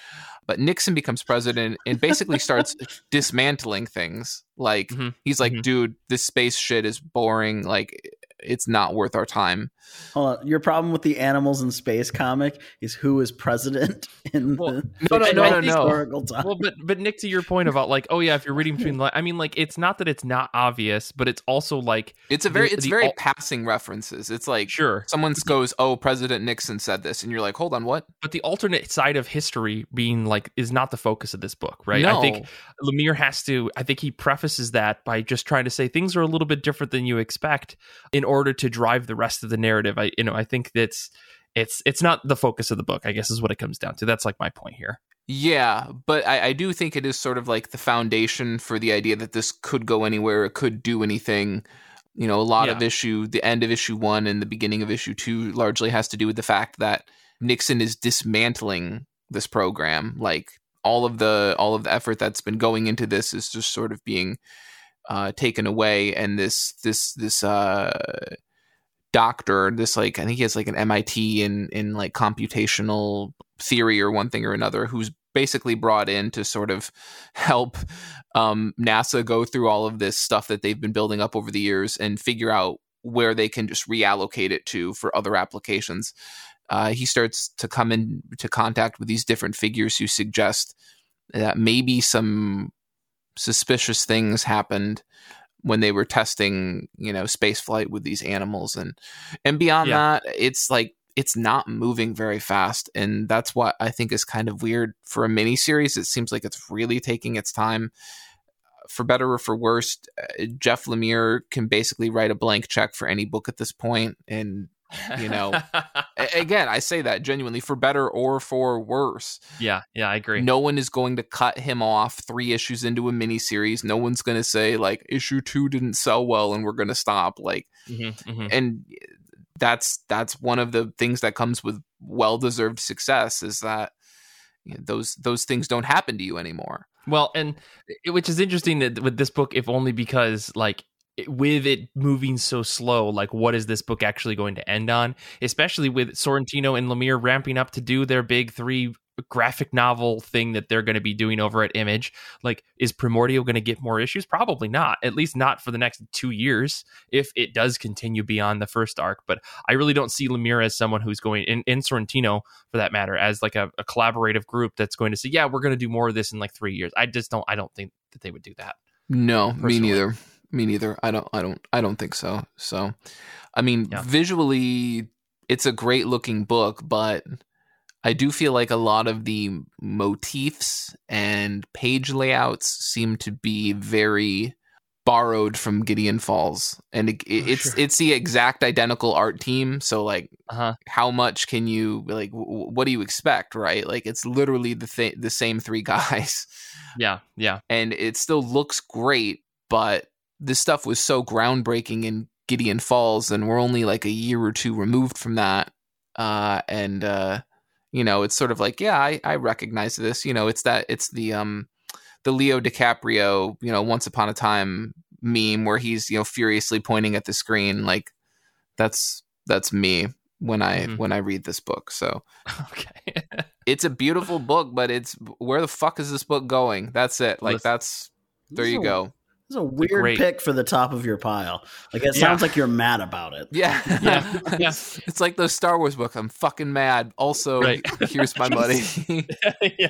But Nixon becomes president and basically starts dismantling things. Like, Mhm. he's like, Mhm. dude, this space shit is boring. Like, it's not worth our time. Hold on. Your problem with the animals in space comic is who is president in Well, the no, no, no, no, no. historical time. well, but but Nick, to your point about like, oh yeah, if you're reading between, the li- I mean, like, it's not that it's not obvious, but it's also like, It's a very, The- it's the very al- passing references. It's like, sure, someone goes, oh, President Nixon said this. And you're like, hold on, what? but the alternate side of history being like is not the focus of this book, right? I think No. Lemire has to. I think he prefaces that by just trying to say things are a little bit different than you expect in order to drive the rest of the narrative. I, you know, I think that's it's it's not the focus of the book. I guess is what it comes down to. That's like my point here. Yeah, but I, I do think it is sort of like the foundation for the idea that this could go anywhere, it could do anything. You know, a lot of issue, the end of issue one and the beginning of issue two largely has to do with the fact that Nixon is dismantling this program. Like all of the all of the effort that's been going into this is just sort of being uh, taken away, and this this this uh, doctor, this like I think he has like an MIT in in like computational theory or one thing or another, who's basically brought in to sort of help um, NASA go through all of this stuff that they've been building up over the years and figure out where they can just reallocate it to for other applications. Uh, he starts to come into contact with these different figures who suggest that maybe some suspicious things happened when they were testing, you know, space flight with these animals and and beyond Yeah. that, it's like it's not moving very fast and that's what I think is kind of weird for a mini series. It seems like it's really taking its time. For better or for worse, uh, Jeff Lemire can basically write a blank check for any book at this point and You know, again, I say that genuinely for better or for worse. yeah, yeah, I agree. No one is going to cut him off three issues into a mini series No one's going to say like issue two didn't sell well and we're going to stop. Like, Mhm, mhm. and that's that's one of the things that comes with well deserved success is that you know, those those things don't happen to you anymore. Well, and which is interesting that with this book, if only because like with it moving so slow, like what is this book actually going to end on? Especially with Sorrentino and Lemire ramping up to do their big three graphic novel thing that they're going to be doing over at Image. Like, is Primordial going to get more issues? Probably not. At least not for the next two years, if it does continue beyond the first arc. But I really don't see Lemire as someone who's going in, in Sorrentino for that matter as like a, a collaborative group that's going to say, yeah, we're going to do more of this in like three years. I just don't. I don't think that they would do that. No, me neither. Me neither. I don't. I don't. I don't think so. So, I mean, Yeah. visually, it's a great looking book, but I do feel like a lot of the motifs and page layouts seem to be very borrowed from Gideon Falls, and it, it- it's sure. it's the exact identical art team. So, like, Uh huh. how much can you like? W- what do you expect, right? Like, it's literally the th- the same three guys Yeah. Yeah. and it still looks great, but this stuff was so groundbreaking in Gideon Falls, and we're only like a year or two removed from that. Uh, and uh, you know, it's sort of like, yeah, I, I recognize this. You know, it's that it's the um the Leo DiCaprio, you know, Once Upon a Time meme where he's you know furiously pointing at the screen. Like that's that's me when I Mhm. when I read this book. So Okay. it's a beautiful book, but it's where the fuck is this book going? That's it. Like Listen. that's there you go. This is a weird great- pick for the top of your pile. Like it Yeah. sounds like you're mad about it. Yeah. Yeah. Yeah. It's like those Star Wars book. I'm fucking mad. Also, Right. here's my money. yeah.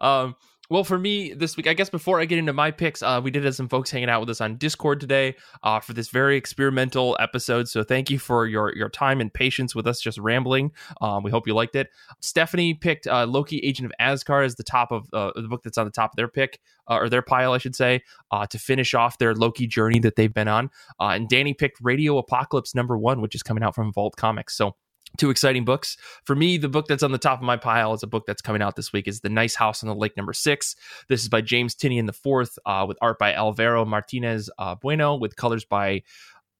Um, well, for me this week, I guess before I get into my picks, uh, we did have some folks hanging out with us on Discord today uh, for this very experimental episode. So thank you for your your time and patience with us just rambling. Um, we hope you liked it. Stephanie picked uh, Loki, Agent of Asgard, as the top of uh, the book that's on the top of their pick uh, or their pile, I should say, uh, to finish off their Loki journey that they've been on. And Danny picked Radio Apocalypse number one, which is coming out from Vault Comics. So two exciting books. For me the book that's on the top of my pile is a book that's coming out this week. Is the nice house on the lake number six. This is by james tynion the fourth uh, with art by alvaro martinez uh, bueno with colors by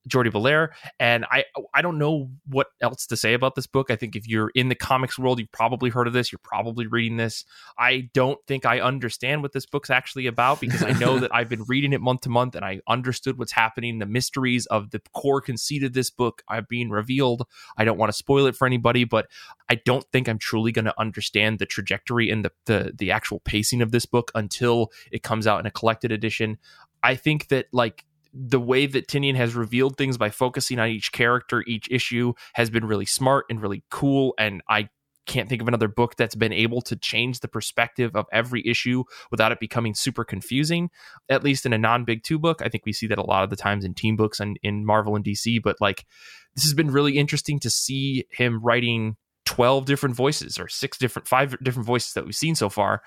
Jordi Bellaire, and I I don't know what else to say about this book. I think if you're in the comics world, you've probably heard of this. You're probably reading this. I don't think I understand what this book's actually about because I know that I've been reading it month to month and I understood what's happening. The mysteries of the core conceit of this book are being revealed. I don't want to spoil it for anybody, but I don't think I'm truly going to understand the trajectory and the, the the actual pacing of this book until it comes out in a collected edition. I think that like the way that Tynion has revealed things by focusing on each character, each issue has been really smart and really cool. And I can't think of another book that's been able to change the perspective of every issue without it becoming super confusing, at least in a non big two book. I think we see that a lot of the times in team books and in Marvel and DC, but like this has been really interesting to see him writing 12 different voices or six different, five different voices that we've seen so far.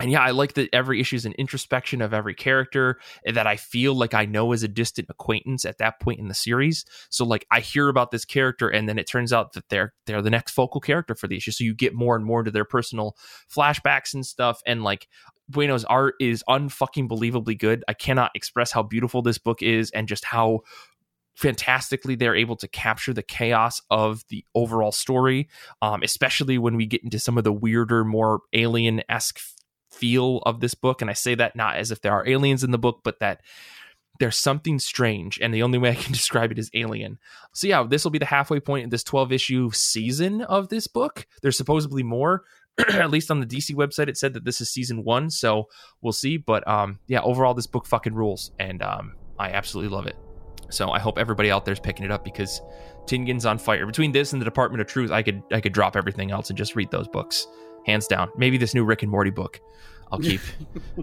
And yeah, I like that every issue is an introspection of every character that I feel like I know as a distant acquaintance at that point in the series. So like I hear about this character and then it turns out that they're they're the next focal character for the issue. So you get more and more into their personal flashbacks and stuff. And like Bueno's art is unfucking believably good. I cannot express how beautiful this book is and just how fantastically they're able to capture the chaos of the overall story, um, especially when we get into some of the weirder, more alien esque feel of this book. And I say that not as if there are aliens in the book, but that there's something strange. And the only way I can describe it is alien. So, yeah, this will be the halfway point in this 12 issue season of this book. There's supposedly more. At least on the DC website, it said that this is season one. So we'll see. But um, yeah, overall, this book fucking rules. And um, I absolutely love it. So I hope everybody out there's picking it up because Tynion's on fire. Between this and the Department of Truth, I could I could drop everything else and just read those books, hands down. Maybe this new Rick and Morty book, I'll keep.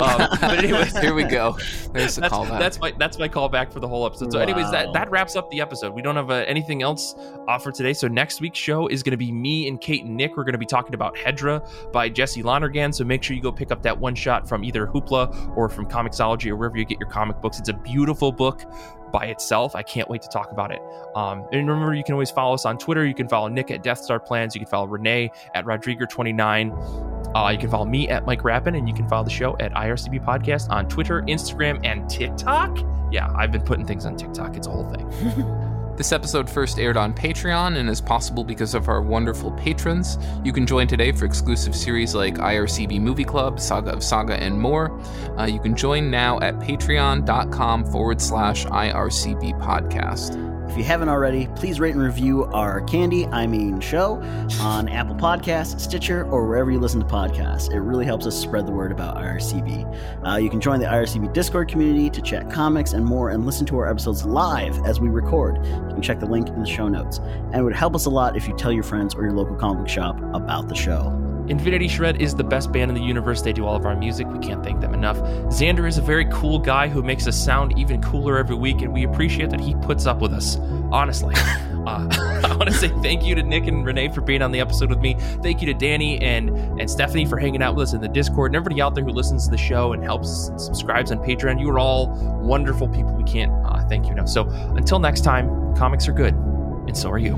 um, but anyways, Here we go. There's a that's, callback. that's my that's my callback for the whole episode. So, anyways, that that wraps up the episode. We don't have uh, anything else uh, for today. So next week's show is going to be me and Kate and Nick. We're going to be talking about Hedra by Jesse Lonergan. So make sure you go pick up that one shot from either Hoopla or from Comixology or wherever you get your comic books. It's a beautiful book by itself. I can't wait to talk about it. Um, and remember, you can always follow us on Twitter. You can follow Nick at Death Star Plans. You can follow Renee at Rodriguer29. Uh, you can follow me at Mike Rappin, and you can follow the show at IRCB Podcast on Twitter, Instagram, and TikTok. Yeah, I've been putting things on TikTok. It's a whole thing. This episode first aired on Patreon and is possible because of our wonderful patrons. You can join today for exclusive series like IRCB Movie Club, Saga of Saga, and more. Uh, you can join now at patreon.com forward slash IRCB podcast. If you haven't already, please rate and review our Candy, I mean show, on Apple Podcasts, Stitcher, or wherever you listen to podcasts. It really helps us spread the word about IRCB. Uh, you can join the IRCB Discord community to chat comics and more and listen to our episodes live as we record. You can check the link in the show notes. And it would help us a lot if you tell your friends or your local comic book shop about the show. Infinity Shred is the best band in the universe. They do all of our music. We can't thank them enough. Xander is a very cool guy who makes us sound even cooler every week, and we appreciate that he puts up with us. Honestly. Uh, I want to say thank you to Nick and Renee for being on the episode with me. Thank you to Danny and and Stephanie for hanging out with us in the Discord, and everybody out there who listens to the show and helps and subscribes on Patreon. You are all wonderful people. We can't uh, thank you enough. So until next time, comics are good, and so are you.